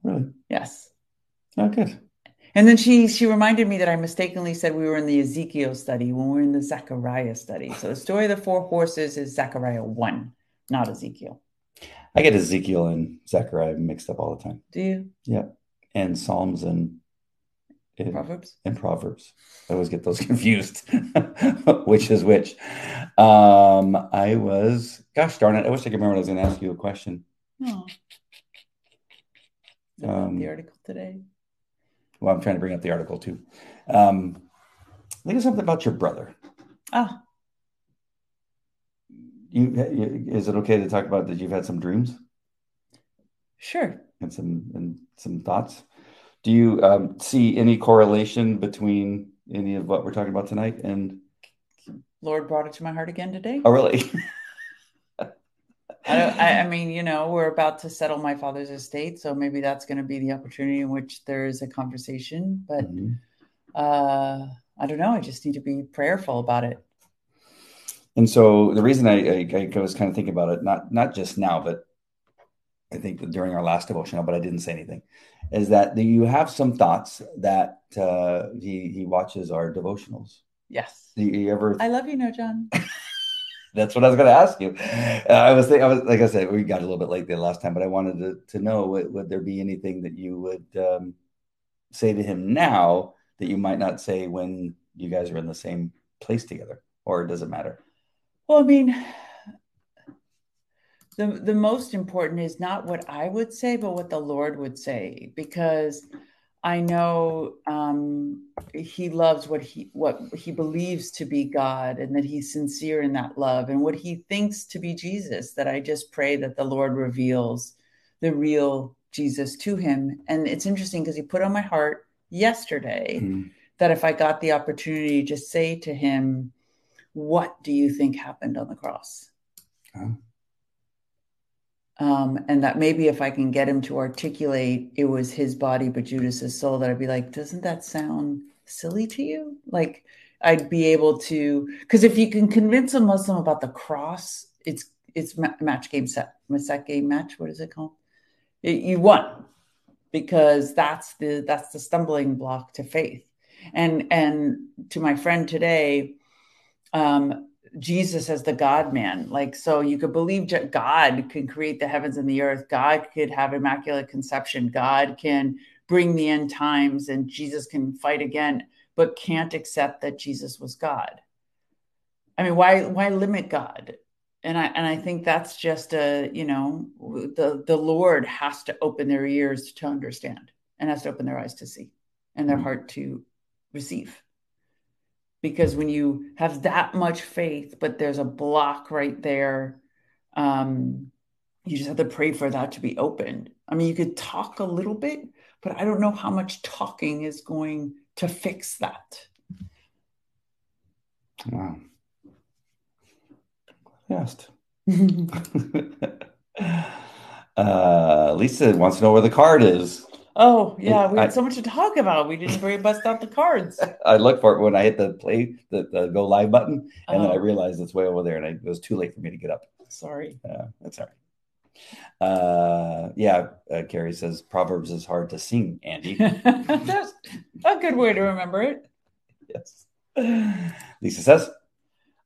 Really? Yes. Oh, good. And then she she reminded me that I mistakenly said we were in the Ezekiel study when we're in the Zechariah study. So the story of the four horses is Zechariah one, not Ezekiel. I get Ezekiel and Zechariah mixed up all the time. Do you? Yep. And Psalms and and, Proverbs. and Proverbs. I always get those confused. which is which? Um, I was, gosh darn it, I wish I could remember. I was going to ask you a question. Oh. Is that about Um, the article today? Well, I'm trying to bring up the article too. Um, I think it's something about your brother. Ah, You, you, is it okay to talk about that? You've had some dreams sure. and some and some thoughts. Do you um, see any correlation between any of what we're talking about tonight and? Lord brought it to my heart again today. Oh, really? I, don't, I, I mean, you know, we're about to settle my father's estate, so maybe that's going to be the opportunity in which there is a conversation. But Mhm. uh, I don't know. I just need to be prayerful about it. And so the reason I, I, I was kind of thinking about it, not not just now, but I think during our last devotional, but I didn't say anything, is that you have some thoughts that uh, he he watches our devotionals. Yes. Do you ever? I love you, no, John. That's what I was going to ask you. Uh, I was thinking, I was like I said, we got a little bit late the last time, but I wanted to to know would, would there be anything that you would um, say to him now that you might not say when you guys are in the same place together, or does it matter? Well, I mean, the the most important is not what I would say, but what the Lord would say, because I know um, he loves what he what he believes to be God, and that he's sincere in that love, and what he thinks to be Jesus. That I just pray that the Lord reveals the real Jesus to him. And it's interesting because he put on my heart yesterday mm. that if I got the opportunity to say to him, "What do you think happened on the cross?" Um, and that maybe if I can get him to articulate it was his body but Judas's soul, that I'd be like, doesn't that sound silly to you? Like I'd be able to, because if you can convince a Muslim about the cross, it's it's match game set, set game match. What is it called? It, you won because that's the that's the stumbling block to faith. And and to my friend today, um, Jesus as the God man. Like, so you could believe God can create the heavens and the earth. God could have immaculate conception. God can bring the end times and Jesus can fight again, but can't accept that Jesus was God. I mean, why, why limit God? And I, and I think that's just a, you know, the, the Lord has to open their ears to understand and has to open their eyes to see and their mm-hmm. heart to receive because when you have that much faith but there's a block right there um, you just have to pray for that to be opened. I mean you could talk a little bit but i don't know how much talking is going to fix that. Wow. Yes uh, lisa wants to know where the card is Oh yeah, we had I, so much to talk about. We didn't very bust out the cards. I looked for it when I hit the play, the, the go live button, and oh. then I oh. realized it's way over there, and I, it was too late for me to get up. Sorry. Uh, that's all right. Uh, yeah, uh, Carrie says Proverbs is hard to sing. Andy, that's a good way to remember it. Yes. Lisa says.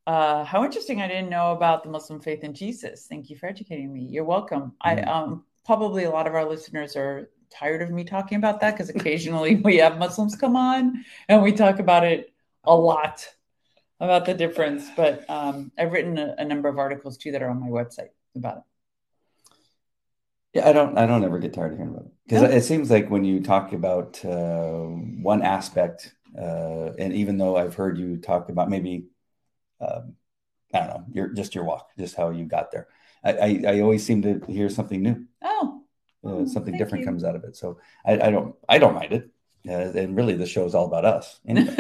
Uh, how interesting! I didn't know about the Muslim faith in Jesus. Thank you for educating me. You're welcome. Mm. I um probably a lot of our listeners are tired of me talking about that because occasionally we have Muslims come on and we talk about it a lot about the difference. But um, I've written a, a, number of articles too that are on my website about it. Yeah, I don't. I don't ever get tired of hearing about it because it seems like when you talk about uh, one aspect, uh, and even though I've heard you talk about maybe, um, I don't know, your just your walk, just how you got there. I, I, I always seem to hear something new. Oh, uh, something different you. comes out of it. So I, I, don't I don't mind it. Uh, and really, the show is all about us. Anyway.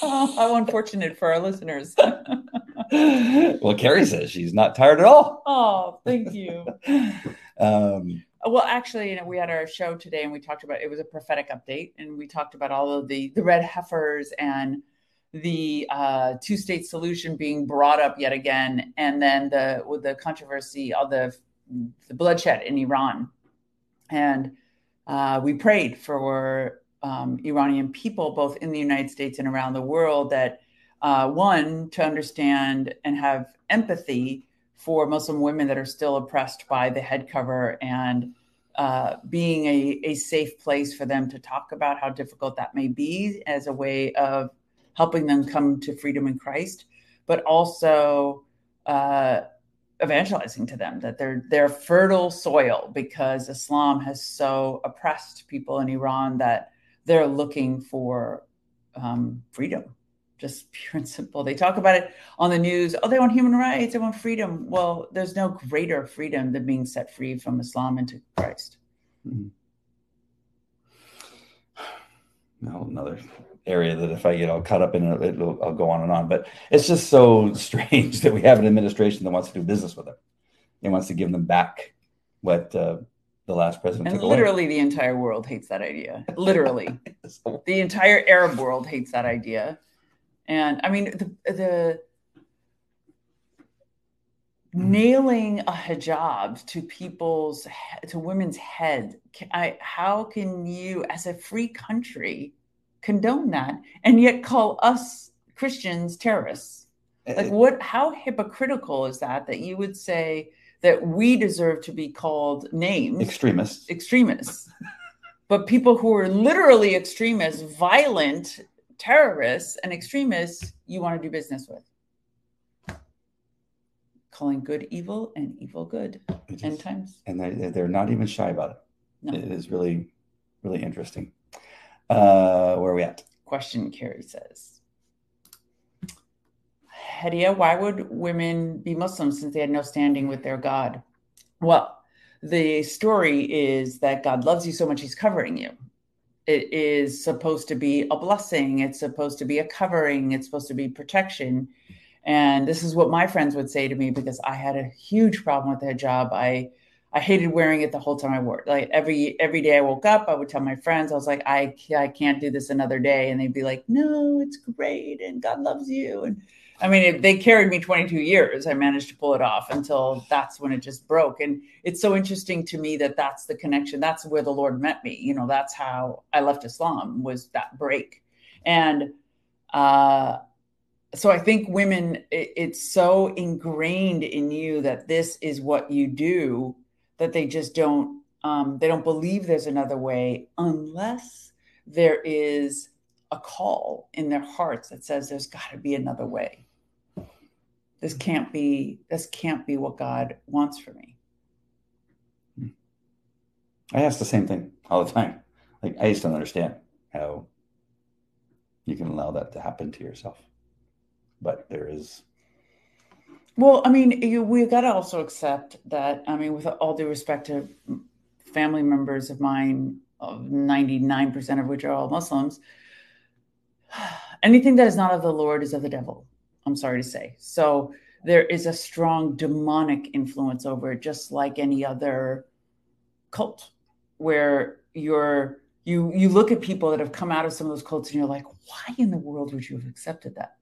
How unfortunate for our listeners. well, Carrie says she's not tired at all. Oh, thank you. um, well, actually, you know, we had our show today, and we talked about it was a prophetic update, and we talked about all of the the red heifers and the uh, two state solution being brought up yet again, and then the with the controversy, all the the bloodshed in Iran. And uh, we prayed for um, Iranian people, both in the United States and around the world, that uh, one, to understand and have empathy for Muslim women that are still oppressed by the head cover and uh, being a, a safe place for them to talk about how difficult that may be as a way of helping them come to freedom in Christ, but also uh, evangelizing to them that they're they're fertile soil because Islam has so oppressed people in Iran that they're looking for um, freedom, just pure and simple. They talk about it on the news. Oh, they want human rights. They want freedom. Well, there's no greater freedom than being set free from Islam into Christ. Mm-hmm. No, another area that if I get all caught up in it, it'll, I'll go on and on. But it's just so strange that we have an administration that wants to do business with them. It wants to give them back what uh, the last president and literally away. the entire world hates that idea. Literally, the entire Arab world hates that idea. And I mean, the the nailing a hijab to people's to women's head. I, how can you, as a free country, condone that and yet call us Christians terrorists. Like what how hypocritical is that that you would say that we deserve to be called names extremists extremists but people who are literally extremists violent terrorists and extremists you want to do business with calling good evil and evil good. It End is. times. and they, they're not even shy about it. No. It is really, really interesting. Uh, where are we at? Question Carrie says. Hedia, why would women be Muslims since they had no standing with their God? Well, the story is that God loves you so much, he's covering you. It is supposed to be a blessing, it's supposed to be a covering, it's supposed to be protection. And this is what my friends would say to me because I had a huge problem with the hijab. I I hated wearing it the whole time I wore it. Like every every day I woke up, I would tell my friends, I was like, I I can't do this another day, and they'd be like, No, it's great, and God loves you. And I mean, it, they carried me 22 years. I managed to pull it off until that's when it just broke. And it's so interesting to me that that's the connection. That's where the Lord met me. You know, that's how I left Islam was that break. And uh, so I think women, it, it's so ingrained in you that this is what you do that they just don't um, they don't believe there's another way unless there is a call in their hearts that says there's got to be another way this can't be this can't be what god wants for me I ask the same thing all the time. Like I just don't understand how you can allow that to happen to yourself. But there is well i mean you, we've got to also accept that i mean with all due respect to family members of mine of 99% of which are all muslims anything that is not of the lord is of the devil i'm sorry to say. So there is a strong demonic influence over it just like any other cult where you're you you look at people that have come out of some of those cults and you're like why in the world would you have accepted that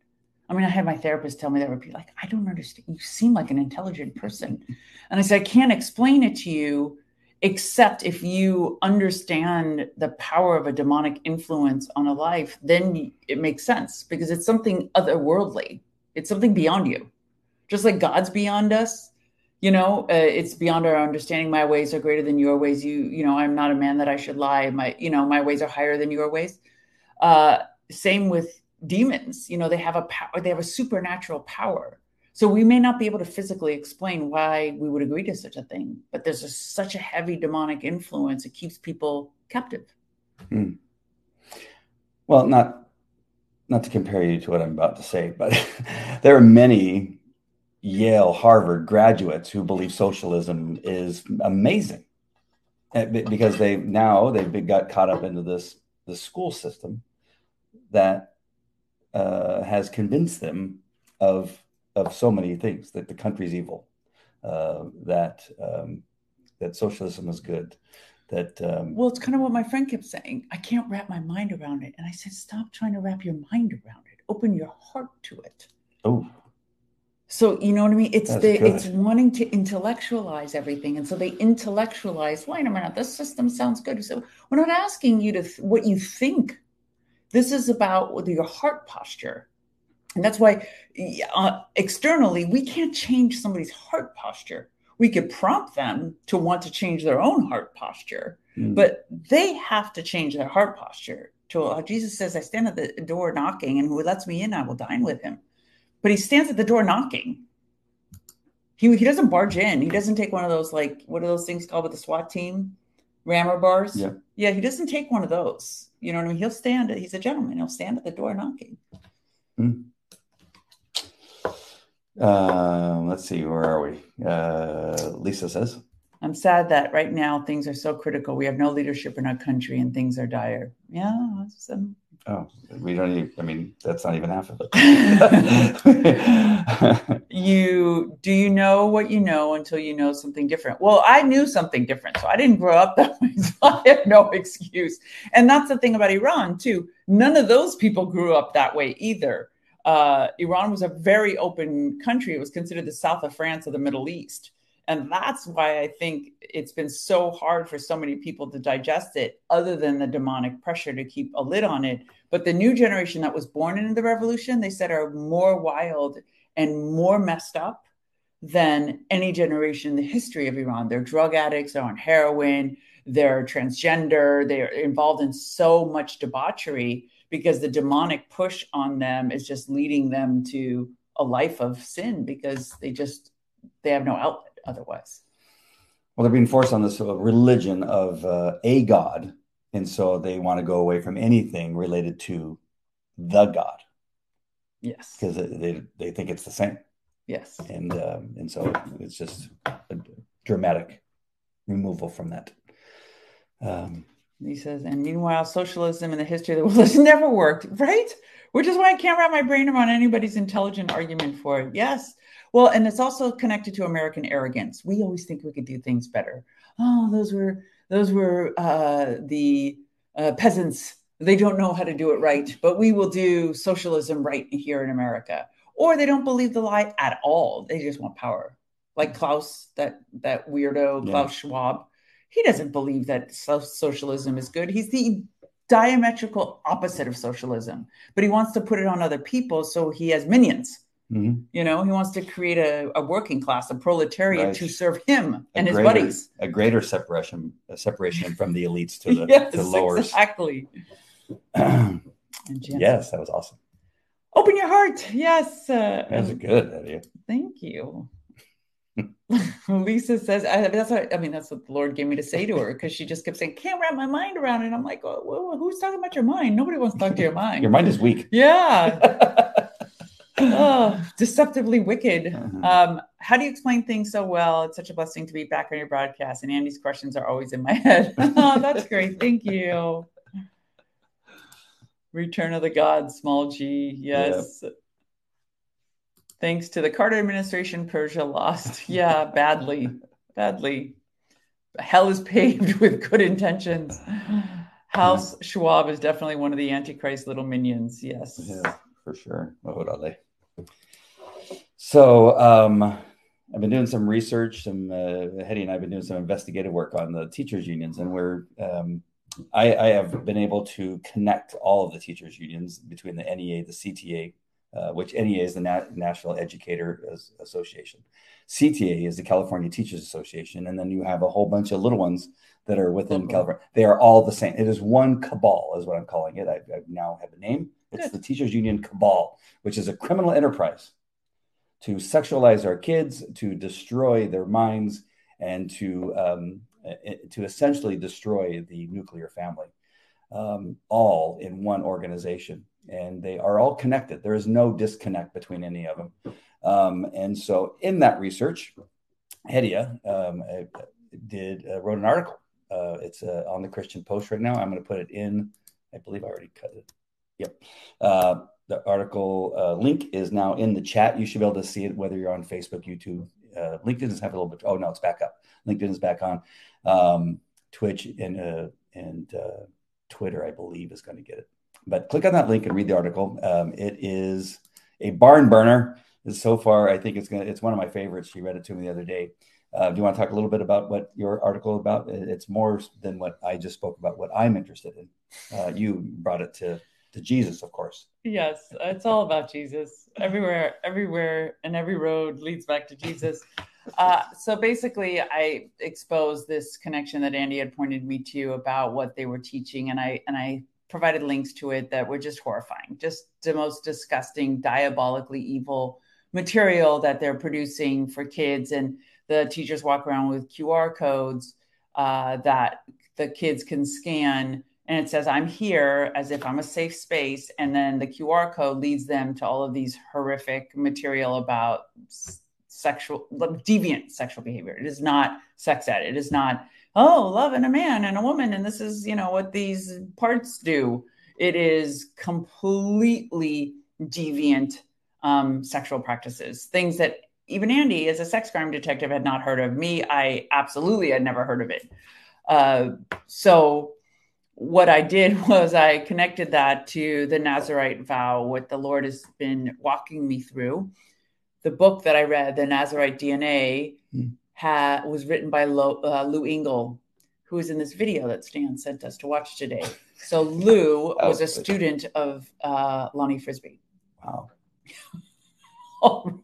i mean i had my therapist tell me that would be like i don't understand you seem like an intelligent person. And i said i can't explain it to you except if you understand the power of a demonic influence on a life then it makes sense because it's something otherworldly. It's something beyond you. Just like god's beyond us you know uh, it's beyond our understanding. My ways are greater than your ways. You you know i'm not a man that i should lie. My you know my ways are higher than your ways. Uh same with demons you know they have a power they have a supernatural power so we may not be able to physically explain why we would agree to such a thing but there's a, such a heavy demonic influence it keeps people captive Hmm. Well, not not to compare you to what I'm about to say, but there are many Yale, Harvard graduates who believe socialism is amazing Uh, because they now they've got caught up into this the school system that uh, has convinced them of of so many things that the country's evil, uh, that um, that socialism is good, that um, well it's kind of what my friend kept saying i can't wrap my mind around it and i said stop trying to wrap your mind around it open your heart to it oh So you know what I mean? It's the it's wanting to intellectualize everything, and so they intellectualize. Wait a minute, this system sounds good. So we're not asking you to th- what you think. This is about your heart posture, and that's why uh, externally we can't change somebody's heart posture. We could prompt them to want to change their own heart posture, mm, but they have to change their heart posture. To uh, Jesus says, "I stand at the door knocking, and who lets me in, I will dine with him." But he stands at the door knocking. He he doesn't barge in. He doesn't take one of those like what are those things called with the SWAT team, rammer bars. Yeah. yeah. He doesn't take one of those. You know what I mean? He'll stand. He's a gentleman. He'll stand at the door knocking. Um, let's see, where are we? Uh, Lisa says, I'm sad that right now things are so critical. We have no leadership in our country, and things are dire. Yeah, that's, um, "Oh, we don't even. I mean, that's not even half of it." you do you know what you know until you know something different? Well i knew something different so i didn't grow up that way so i have no excuse. And that's the thing about iran too. None of those people grew up that way either. Uh, iran was a very open country. It was considered the south of france of the middle east and that's why i think it's been so hard for so many people to digest it other than the demonic pressure to keep a lid on it but the new generation that was born into the revolution they said are more wild and more messed up than any generation in the history of Iran. They're drug addicts, they're on heroin, they're transgender, they're involved in so much debauchery because the demonic push on them is just leading them to a life of sin because they just they have no outlet otherwise. Well, they're being forced on this religion of uh, a God, and so they want to go away from anything related to the God. Yes, because they they think it's the same. Yes, and um, and so it's just a dramatic removal from that. Um, he says, and meanwhile, socialism in the history of the world has never worked, right? Which is why I can't wrap my brain around anybody's intelligent argument for it. Yes. Well, and it's also connected to American arrogance. We always think we could do things better. Oh, those were those were uh, the uh, peasants. They don't know how to do it right, but we will do socialism right here in America. Or they don't believe the lie at all. They just want power. Like Klaus, that that weirdo yeah. Klaus Schwab he doesn't believe that socialism is good. He's the diametrical opposite of socialism, but he wants to put it on other people so he has minions. Mm-hmm. You know, he wants to create a, a working class, a proletariat right. to serve him and a his buddies. A greater separation, a separation from the elites to the, yes, to the lowers. Exactly. yes, that was awesome. Open your heart. Yes. Uh, that was good, Eddie. Thank you. Lisa says, I, that's what I mean. That's what the Lord gave me to say to her because she just kept saying, "Can't wrap my mind around it." I'm like, well, "Who's talking about your mind? Nobody wants to talk to your mind. your mind is weak." Yeah. Oh, deceptively wicked. Uh-huh. Um, how do you explain things so well? It's such a blessing to be back on your broadcast, and Andy's questions are always in my head. oh, that's great. Thank you. Return of the Gods, small g. Yes. Yep. Thanks to the Carter administration, Persia lost. Yeah, badly, badly. Hell is paved with good intentions. Klaus Schwab is definitely one of the Antichrist little minions. Yes. Yeah, for sure. So, um, I've been doing some research. Some uh, Hetty and I've been doing some investigative work on the teachers unions, and we're um, I, I, have been able to connect all of the teachers unions between the NEA, the CTA, uh, which NEA is the Nat- National Educator Association. CTA is the California Teachers Association. And then you have a whole bunch of little ones that are within mm-hmm. California. They are all the same. It is one cabal, is what I'm calling it. I, I now have a name. It's the Teachers Union Cabal, which is a criminal enterprise to sexualize our kids, to destroy their minds, and to um, to essentially destroy the nuclear family, um, all in one organization and they are all connected. There is no disconnect between any of them. Um, and so, in that research, Hedia um, did uh, wrote an article. Uh, it's uh, on the Christian Post right now. I'm going to put it in. I believe I already cut it. Yep. Uh, the article uh, link is now in the chat. You should be able to see it whether you're on Facebook, YouTube. Uh, LinkedIn does have a little bit. Oh no, it's back up. LinkedIn is back on. Um, Twitch and and Twitter, I believe, is going to get it. But click on that link and read the article. Um, it is a barn burner. So far, I think it's gonna. It's one of my favorites. She read it to me the other day. Uh, do you want to talk a little bit about what your article about? It's more than what I just spoke about. What I'm interested in. Uh, you brought it to to Jesus, of course. Yes, it's all about Jesus. Everywhere, everywhere, and every road leads back to Jesus. Uh, so basically, I exposed this connection that Andy had pointed me to about what they were teaching, and I and I provided links to it that were just horrifying, just the most disgusting, diabolically evil material that they're producing for kids. And the teachers walk around with QR codes uh, that the kids can scan. And it says, I'm here as if I'm a safe space. And then the QR code leads them to all of these horrific material about sexual, deviant sexual behavior. It is not sex ed. It is not oh, loving a man and a woman, and this is, you know, what these parts do. It is completely deviant um, sexual practices, things that even Andy, as a sex crime detective, had not heard of. Me, I absolutely had never heard of it. Uh, so, what I did was I connected that to the Nazarite vow, what the Lord has been walking me through. The book that I read, The Nazarite DNA, mm ha- was written by Lo, uh, Lou Engle, who is in this video that Stan sent us to watch today. So Lou oh, was a student of uh, Lonnie Frisbee. Wow.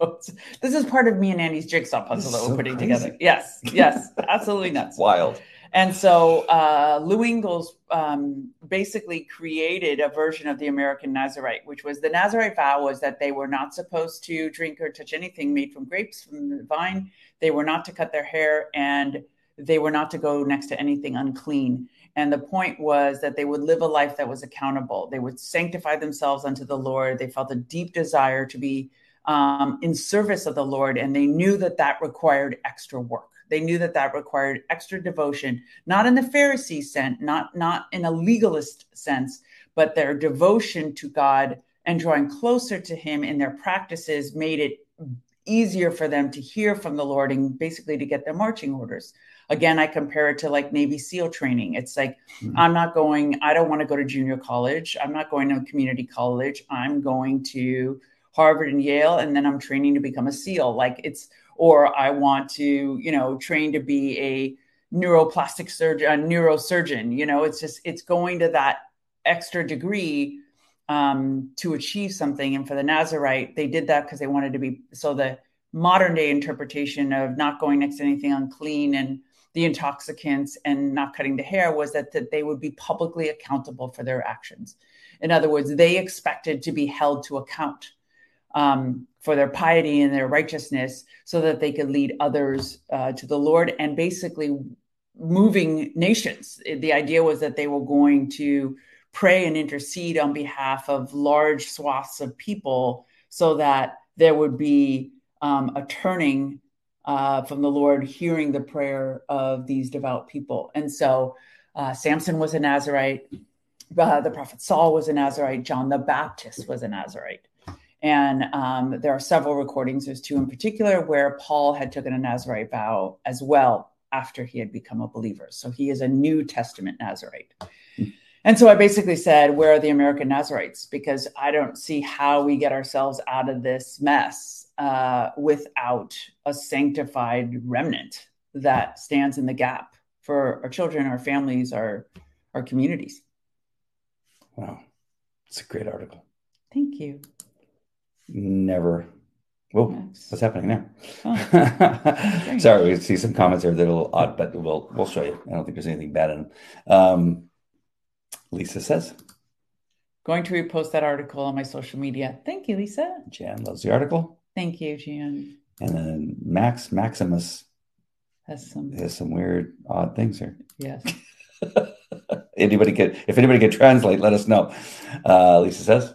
This is part of me and Andy's jigsaw puzzle that we're so putting crazy. together. Yes, yes, absolutely nuts. Wild. And so uh, Lou Engle um, basically created a version of the American Nazarite, which was the Nazarite vow was that they were not supposed to drink or touch anything made from grapes from the vine. They were not to cut their hair and they were not to go next to anything unclean. And the point was that they would live a life that was accountable. They would sanctify themselves unto the Lord. They felt a deep desire to be um, in service of the Lord, and they knew that that required extra work. They knew that that required extra devotion, not in the Pharisee sense, not not in a legalist sense, but their devotion to God and drawing closer to Him in their practices made it easier for them to hear from the Lord and basically to get their marching orders. Again, I compare it to like Navy SEAL training. It's like, mm-hmm. I'm not going, I don't want to go to junior college. I'm not going to community college. I'm going to Harvard and Yale, and then I'm training to become a SEAL. Like it's, or I want to, you know, train to be a neuroplastic surgeon, a neurosurgeon. You know, it's just, it's going to that extra degree um, to achieve something. And for the Nazarite, they did that because they wanted to be, so the modern day interpretation of not going next to anything unclean and the intoxicants and not cutting the hair was that, that they would be publicly accountable for their actions. In other words, they expected to be held to account um, for their piety and their righteousness so that they could lead others uh, to the Lord and basically moving nations. The idea was that they were going to pray and intercede on behalf of large swaths of people so that there would be um, a turning uh, from the Lord, hearing the prayer of these devout people. And so uh, Samson was a Nazarite. Uh, the prophet Saul was a Nazarite. John the Baptist was a Nazarite. And um, there are several recordings, there's two in particular, where Paul had taken a Nazarite vow as well after he had become a believer. So he is a New Testament Nazarite. And so I basically said, Where are the American Nazarites? Because I don't see how we get ourselves out of this mess uh, without a sanctified remnant that stands in the gap for our children, our families, our, our communities. Wow. It's a great article. Thank you. Never. Whoa, nice. what's happening there? Oh, Sorry, we see some comments there that are a little odd, but we'll we'll show you. I don't think there's anything bad in them. Um, Lisa says, "Going to repost that article on my social media." Thank you, Lisa. Jan loves the article. Thank you, Jan. And then Max Maximus has some has some weird, odd things here. Yes. anybody could, if anybody could translate, let us know. Uh, Lisa says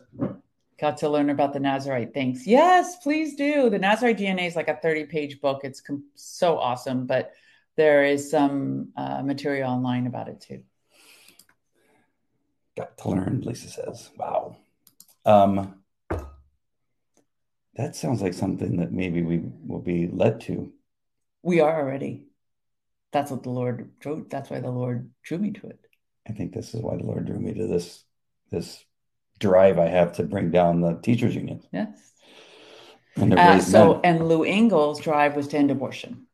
got to learn about the Nazarite things. Yes, please do. The Nazarite DNA is like a 30 page book. It's com- so awesome, but there is some uh, material online about it too. Got to learn, Lisa says. Wow. Um, that sounds like something that maybe we will be led to. We are already. That's what the Lord drew. That's why the Lord drew me to it. I think this is why the Lord drew me to this this drive I have to bring down the teachers union. Yes. And uh, so, men. and Lou Engle's drive was to end abortion.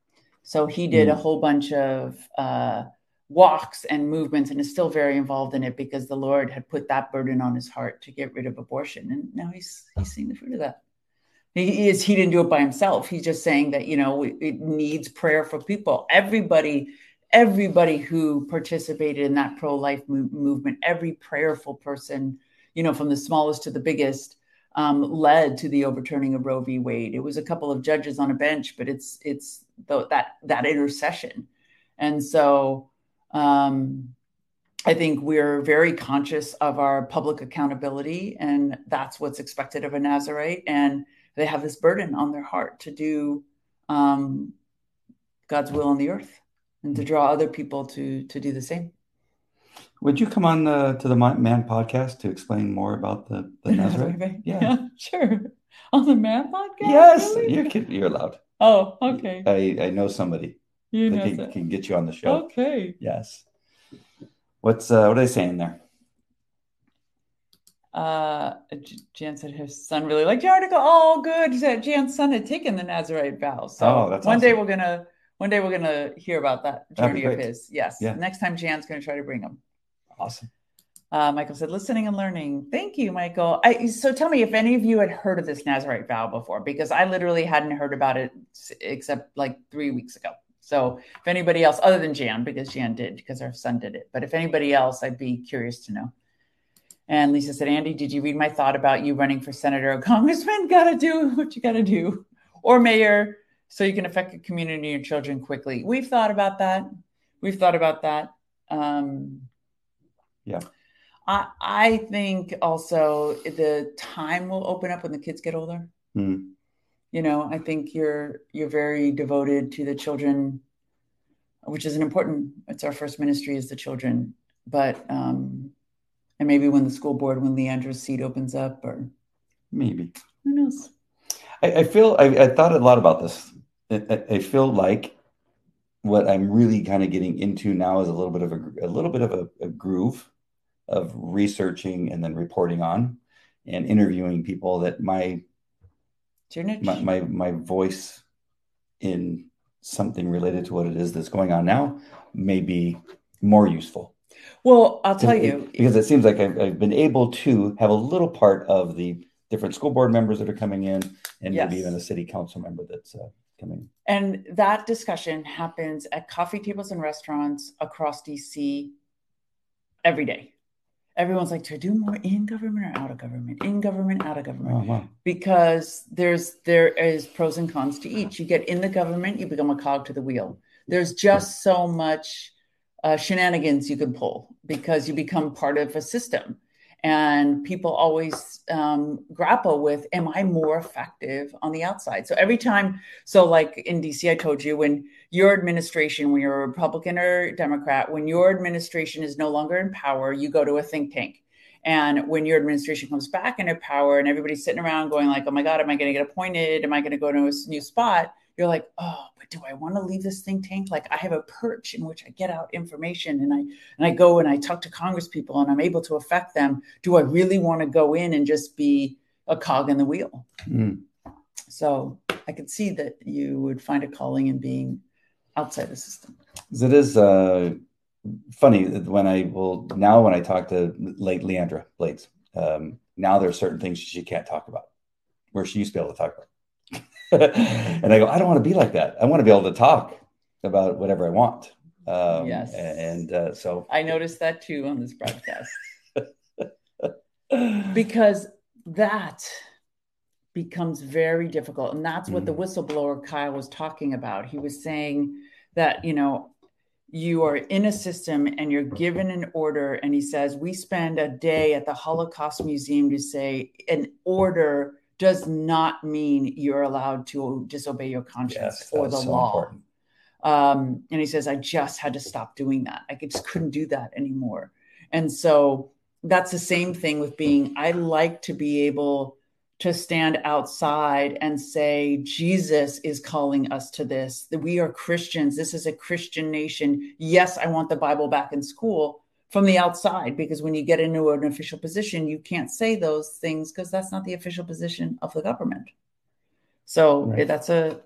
So he did mm. a whole bunch of uh, walks and movements, and is still very involved in it because the Lord had put that burden on his heart to get rid of abortion, and now he's he's seeing the fruit of that. He is he didn't do it by himself. He's just saying that you know it, needs prayer for people. Everybody everybody who participated in that pro-life mo- movement, every prayerful person you know, from the smallest to the biggest, um, led to the overturning of Roe v. Wade. It was a couple of judges on a bench, but it's it's the, that that intercession, and so um, I think we're very conscious of our public accountability, and that's what's expected of a Nazarite. And they have this burden on their heart to do um, God's will on the earth and to draw other people to to do the same. Would you come on the, to the Man podcast to explain more about the, the Nazarite? Yeah. yeah. sure. On the Man podcast? Yes, really? you're you're allowed. Oh, okay. I, I know somebody you know that can, can, get you on the show. Okay. Yes. What's uh, what are they saying there? Uh, Jan said her son really liked the article. Oh, good. Jan's son had taken the Nazarite vow. So oh, that's one awesome. day we're gonna one day we're gonna hear about that journey of his. Yes. Yeah. Next time Jan's gonna try to bring him. Awesome. Uh, Michael said, listening and learning. Thank you, Michael. I, so tell me if any of you had heard of this Nazarite vow before, because I literally hadn't heard about it except like three weeks ago. So if anybody else, other than Jan, because Jan did, because her son did it, but if anybody else, I'd be curious to know. And Lisa said, Andy, did you read my thought about you running for senator or congressman? Gotta do what you gotta do, or mayor, so you can affect your community and your children quickly. We've thought about that. We've thought about that. Um, yeah. I, I think also the time will open up when the kids get older. Mm. You know, I think you're you're very devoted to the children, which is an important. It's our first ministry is the children, but um, and maybe when the school board, when Leandra's seat opens up, or maybe who knows. I, I feel I, I, thought a lot about this. I, I, feel like what I'm really kind of getting into now is a little bit of a, a little bit of a, a groove of researching and then reporting on and interviewing people that my my, my, my voice in something related to what it is that's going on now may be more useful. Well, I'll tell you because it seems like I've, I've, been able to have a little part of the different school board members that are coming in, and yes. maybe even a city council member that's uh, coming. And that discussion happens at coffee tables and restaurants across DC every day everyone's like to do more in government or out of government? In government out of government. Oh, wow. because there's there is pros and cons to each. You get in the government you become a cog to the wheel. There's just so much uh, shenanigans you can pull because you become part of a system. And people always um, grapple with am i more effective on the outside? So every time so like in dc i told you when your administration when you're a republican or democrat when your administration is no longer in power you go to a think tank and when your administration comes back into power and everybody's sitting around going like oh my god am i going to get appointed am i going to go to a new spot you're like, oh, but do I want to leave this think tank? Like I have a perch in which I get out information and I and I go and I talk to Congress people and I'm able to affect them. Do I really want to go in and just be a cog in the wheel? Mm. So I could see that you would find a calling in being outside the system. It is uh, funny when I will now when I talk to late Leandra Blades, um, now there are certain things she can't talk about where she used to be able to talk about. and I go, I don't want to be like that. I want to be able to talk about whatever I want. Um, yes. And uh, so I noticed that too on this broadcast because that becomes very difficult. And that's what mm. the whistleblower Kyle was talking about. He was saying that, you know, you are in a system and you're given an order. And he says, We spend a day at the Holocaust Museum to say an order does not mean you're allowed to disobey your conscience yes, or the so law. Um, and he says, I just had to stop doing that. I just couldn't do that anymore. And so that's the same thing with being, I like to be able to stand outside and say, Jesus is calling us to this, that we are Christians. This is a Christian nation. Yes, I want the Bible back in school, from the outside because when you get into an official position, you can't say those things because that's not the official position of the government. So right. that's a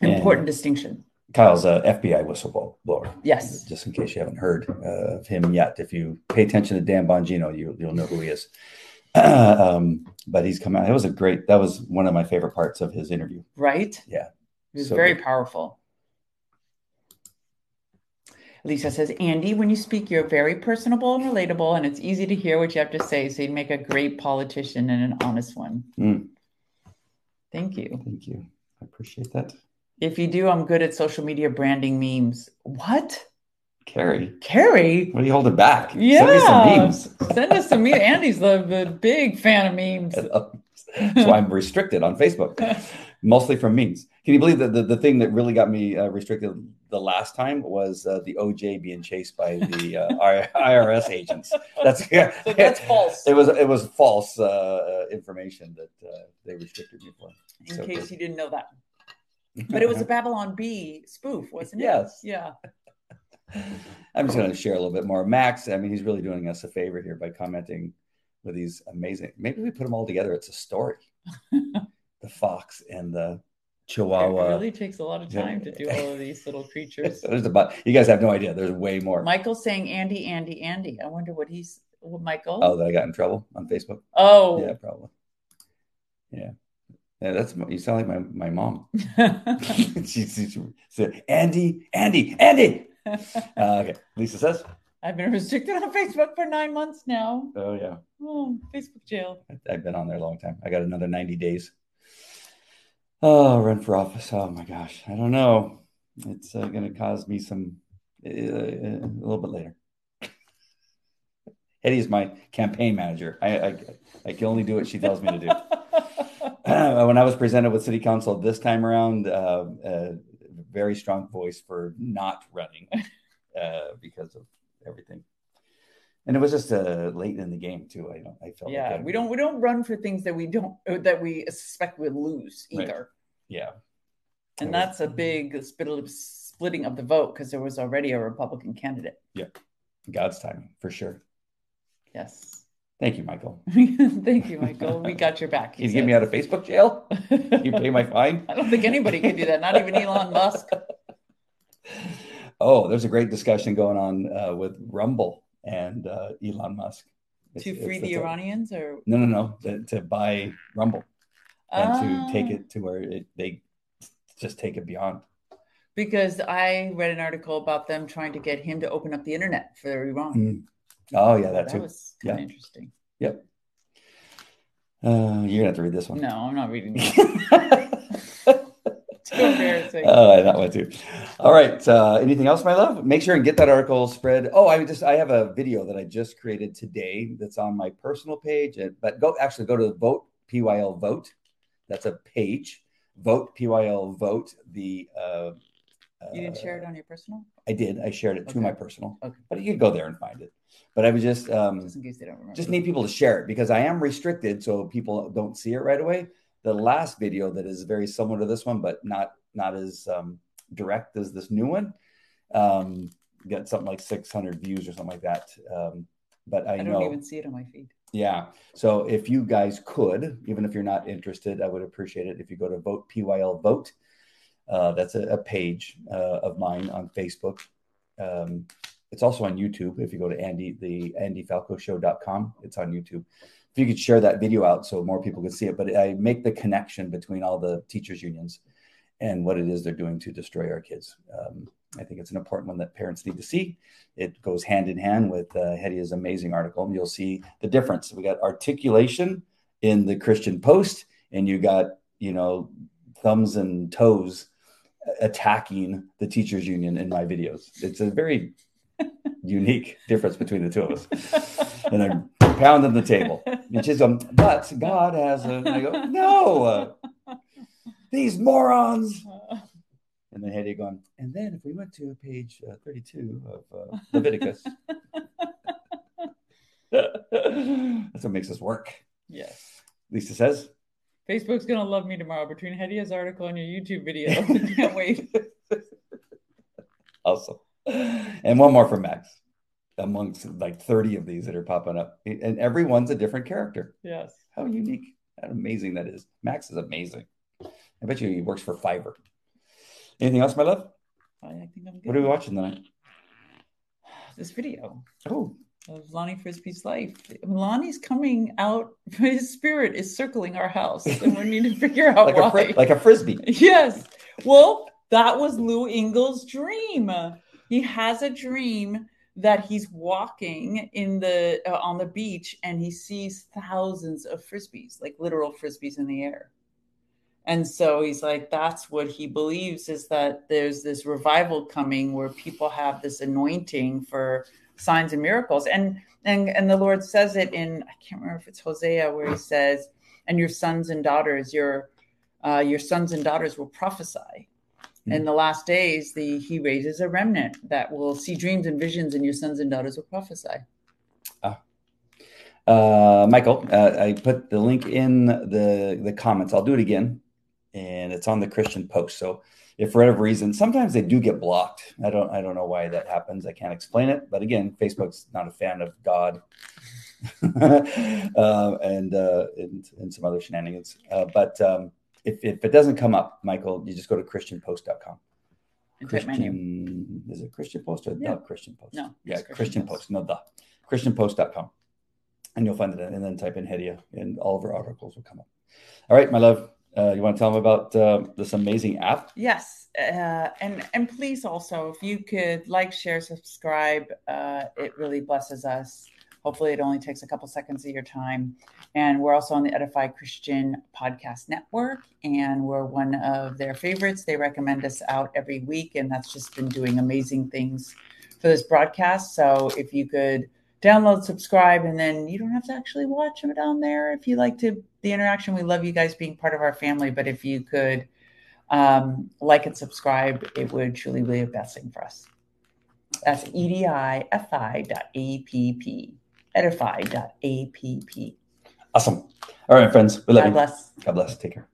important and distinction. Kyle's a FBI whistleblower. Yes. Just in case you haven't heard uh, of him yet, if you pay attention to Dan Bongino, you, you'll know who he is. um, but he's come out. That was a great. That was one of my favorite parts of his interview. Right. Yeah. It was so very good. powerful. Lisa says, Andy, when you speak, you're very personable and relatable, and it's easy to hear what you have to say. So you'd make a great politician and an honest one. Mm. Thank you. Thank you. I appreciate that. If you do, I'm good at social media branding memes. What? Carrie. Carrie? What are you holding back? Yeah. Send me some memes. Send us some memes. Andy's the, the big fan of memes. so I'm restricted on Facebook, mostly from memes. Can you believe that the, the thing that really got me uh, restricted the last time was uh, the OJ being chased by the uh, IRS agents. That's yeah, so that's false. It was it was false uh, uh, information that uh, they restricted me for. In so case good. you didn't know that, but it was a Babylon Bee spoof, wasn't it? Yes. Yeah. I'm just going to share a little bit more. Max, I mean, he's really doing us a favor here by commenting with these amazing. Maybe we put them all together. It's a story. the fox and the Chihuahua. It really takes a lot of time to do all of these little creatures. There's about you guys have no idea. There's way more. Michael's saying Andy, Andy, Andy. I wonder what he's well, Michael. Oh, that I got in trouble on Facebook. Oh, yeah, probably. Yeah. Yeah, that's you sound like my my mom. she, she, she, said, "Andy, Andy, Andy." Uh, okay, Lisa says. I've been restricted on Facebook for nine months now. Oh yeah. Oh, Facebook jail. I've been on there a long time. I got another ninety days. Oh, run for office. Oh my gosh, I don't know. It's uh, going to cause me some uh, a little bit later. Eddie is my campaign manager. I, I, I can only do what she tells me to do. when I was presented with city council this time around, uh, uh, very strong voice for not running uh, because of everything. And it was just uh, late in the game too. I don't. I felt. Yeah, like we don't. We don't run for things that we don't that we suspect we'll lose either. Right. Yeah, and that's a big splitting of the vote because there was already a Republican candidate. Yeah, God's timing for sure. Yes. Thank you, Michael. Thank you, Michael. We got your back. You get me out of Facebook jail? you pay my fine? I don't think anybody can do that, not even Elon Musk. Oh, there's a great discussion going on uh, with Rumble and uh, Elon Musk. It's, to free the Iranians, or no, no, no, to, to buy Rumble and to take it to where it, they just take it beyond. Because I read an article about them trying to get him to open up the internet for Iran. Mm. Oh yeah, that, that too. was kind of yeah. interesting. Yep. Uh, you're gonna have to read this one. No, I'm not reading embarrassing. Oh, I that one too. All right. Uh, anything else, my love? Make sure and get that article spread. Oh, I just I have a video that I just created today that's on my personal page. But go actually go to the vote PYL vote. That's a page. Vote PYL vote. The uh, you didn't share it on your personal? I did. I shared it okay. to my personal. Okay. But you can go there and find it. But I was just um, just in case they don't remember. Just need people to share it because I am restricted, so people don't see it right away. The last video that is very similar to this one, but not not as um, direct as this new one, um, got something like 600 views or something like that. Um, but I, I don't know, even see it on my feed. Yeah. So if you guys could, even if you're not interested, I would appreciate it if you go to Vote PYL Vote. Uh, that's a, a page uh, of mine on Facebook. Um, it's also on YouTube. If you go to Andy, the AndyFalcoShow.com, it's on YouTube. If you could share that video out so more people could see it, but I make the connection between all the teachers unions and what it is they're doing to destroy our kids. Um, I think it's an important one that parents need to see. It goes hand in hand with uh, Hedia's amazing article, you'll see the difference. We got articulation in the Christian Post, and you got you know thumbs and toes attacking the teachers union in my videos. It's a very unique difference between the two of us. And I'm pounding the table. And she's going, but God has a. And I go, no, these morons. And then Heidi going, and then if we went to page uh, 32 of uh, Leviticus, that's what makes us work. Yes. Lisa says, Facebook's gonna love me tomorrow between Hedia's article and your YouTube video. Can't wait. Awesome. And one more from Max, amongst like 30 of these that are popping up. And everyone's a different character. Yes. How unique. How amazing that is. Max is amazing. I bet you he works for Fiverr. Anything else, my love? I think I'm good. What are we watching tonight? This video. Oh, of Lonnie Frisbee's life. Lonnie's coming out. His spirit is circling our house, and we need to figure out like why. A fr- like a frisbee. Yes. Well, that was Lou Engle's dream. He has a dream that he's walking in the uh, on the beach and he sees thousands of frisbees, like literal frisbees in the air. And so he's like, that's what he believes is that there's this revival coming where people have this anointing for signs and miracles. And and and the Lord says it in I can't remember if it's Hosea where he says, "And your sons and daughters, your uh, your sons and daughters will prophesy." Mm-hmm. In the last days, the he raises a remnant that will see dreams and visions, and your sons and daughters will prophesy. Ah. Uh, Michael, uh, I put the link in the the comments. I'll do it again, and it's on the Christian Post. So if for whatever reason, sometimes they do get blocked. I don't I don't know why that happens. I can't explain it. But again, Facebook's not a fan of God uh, and, uh, and, and some other shenanigans. Uh, but um, if if it doesn't come up, Michael, you just go to ChristianPost.com. Christian is it Christian Post or yeah. the Christian Post? No. Yeah, Christian, Christian Post. Post. No, the ChristianPost.com. And you'll find it and then type in Hedia and all of our articles will come up. All right, my love. Uh, you want to tell them about uh, this amazing app? Yes, uh, and and please also, if you could like, share, subscribe, uh, it really blesses us. Hopefully, it only takes a couple seconds of your time. And we're also on the Edify Christian Podcast Network, and we're one of their favorites. They recommend us out every week, and that's just been doing amazing things for this broadcast. So if you could download, subscribe, and then you don't have to actually watch them down there. If you like to the interaction, we love you guys being part of our family. But if you could um, like and subscribe, it would truly be a blessing for us. That's edifi.app, edify.app. Awesome. All right, friends. We love God you. bless. God bless. Take care.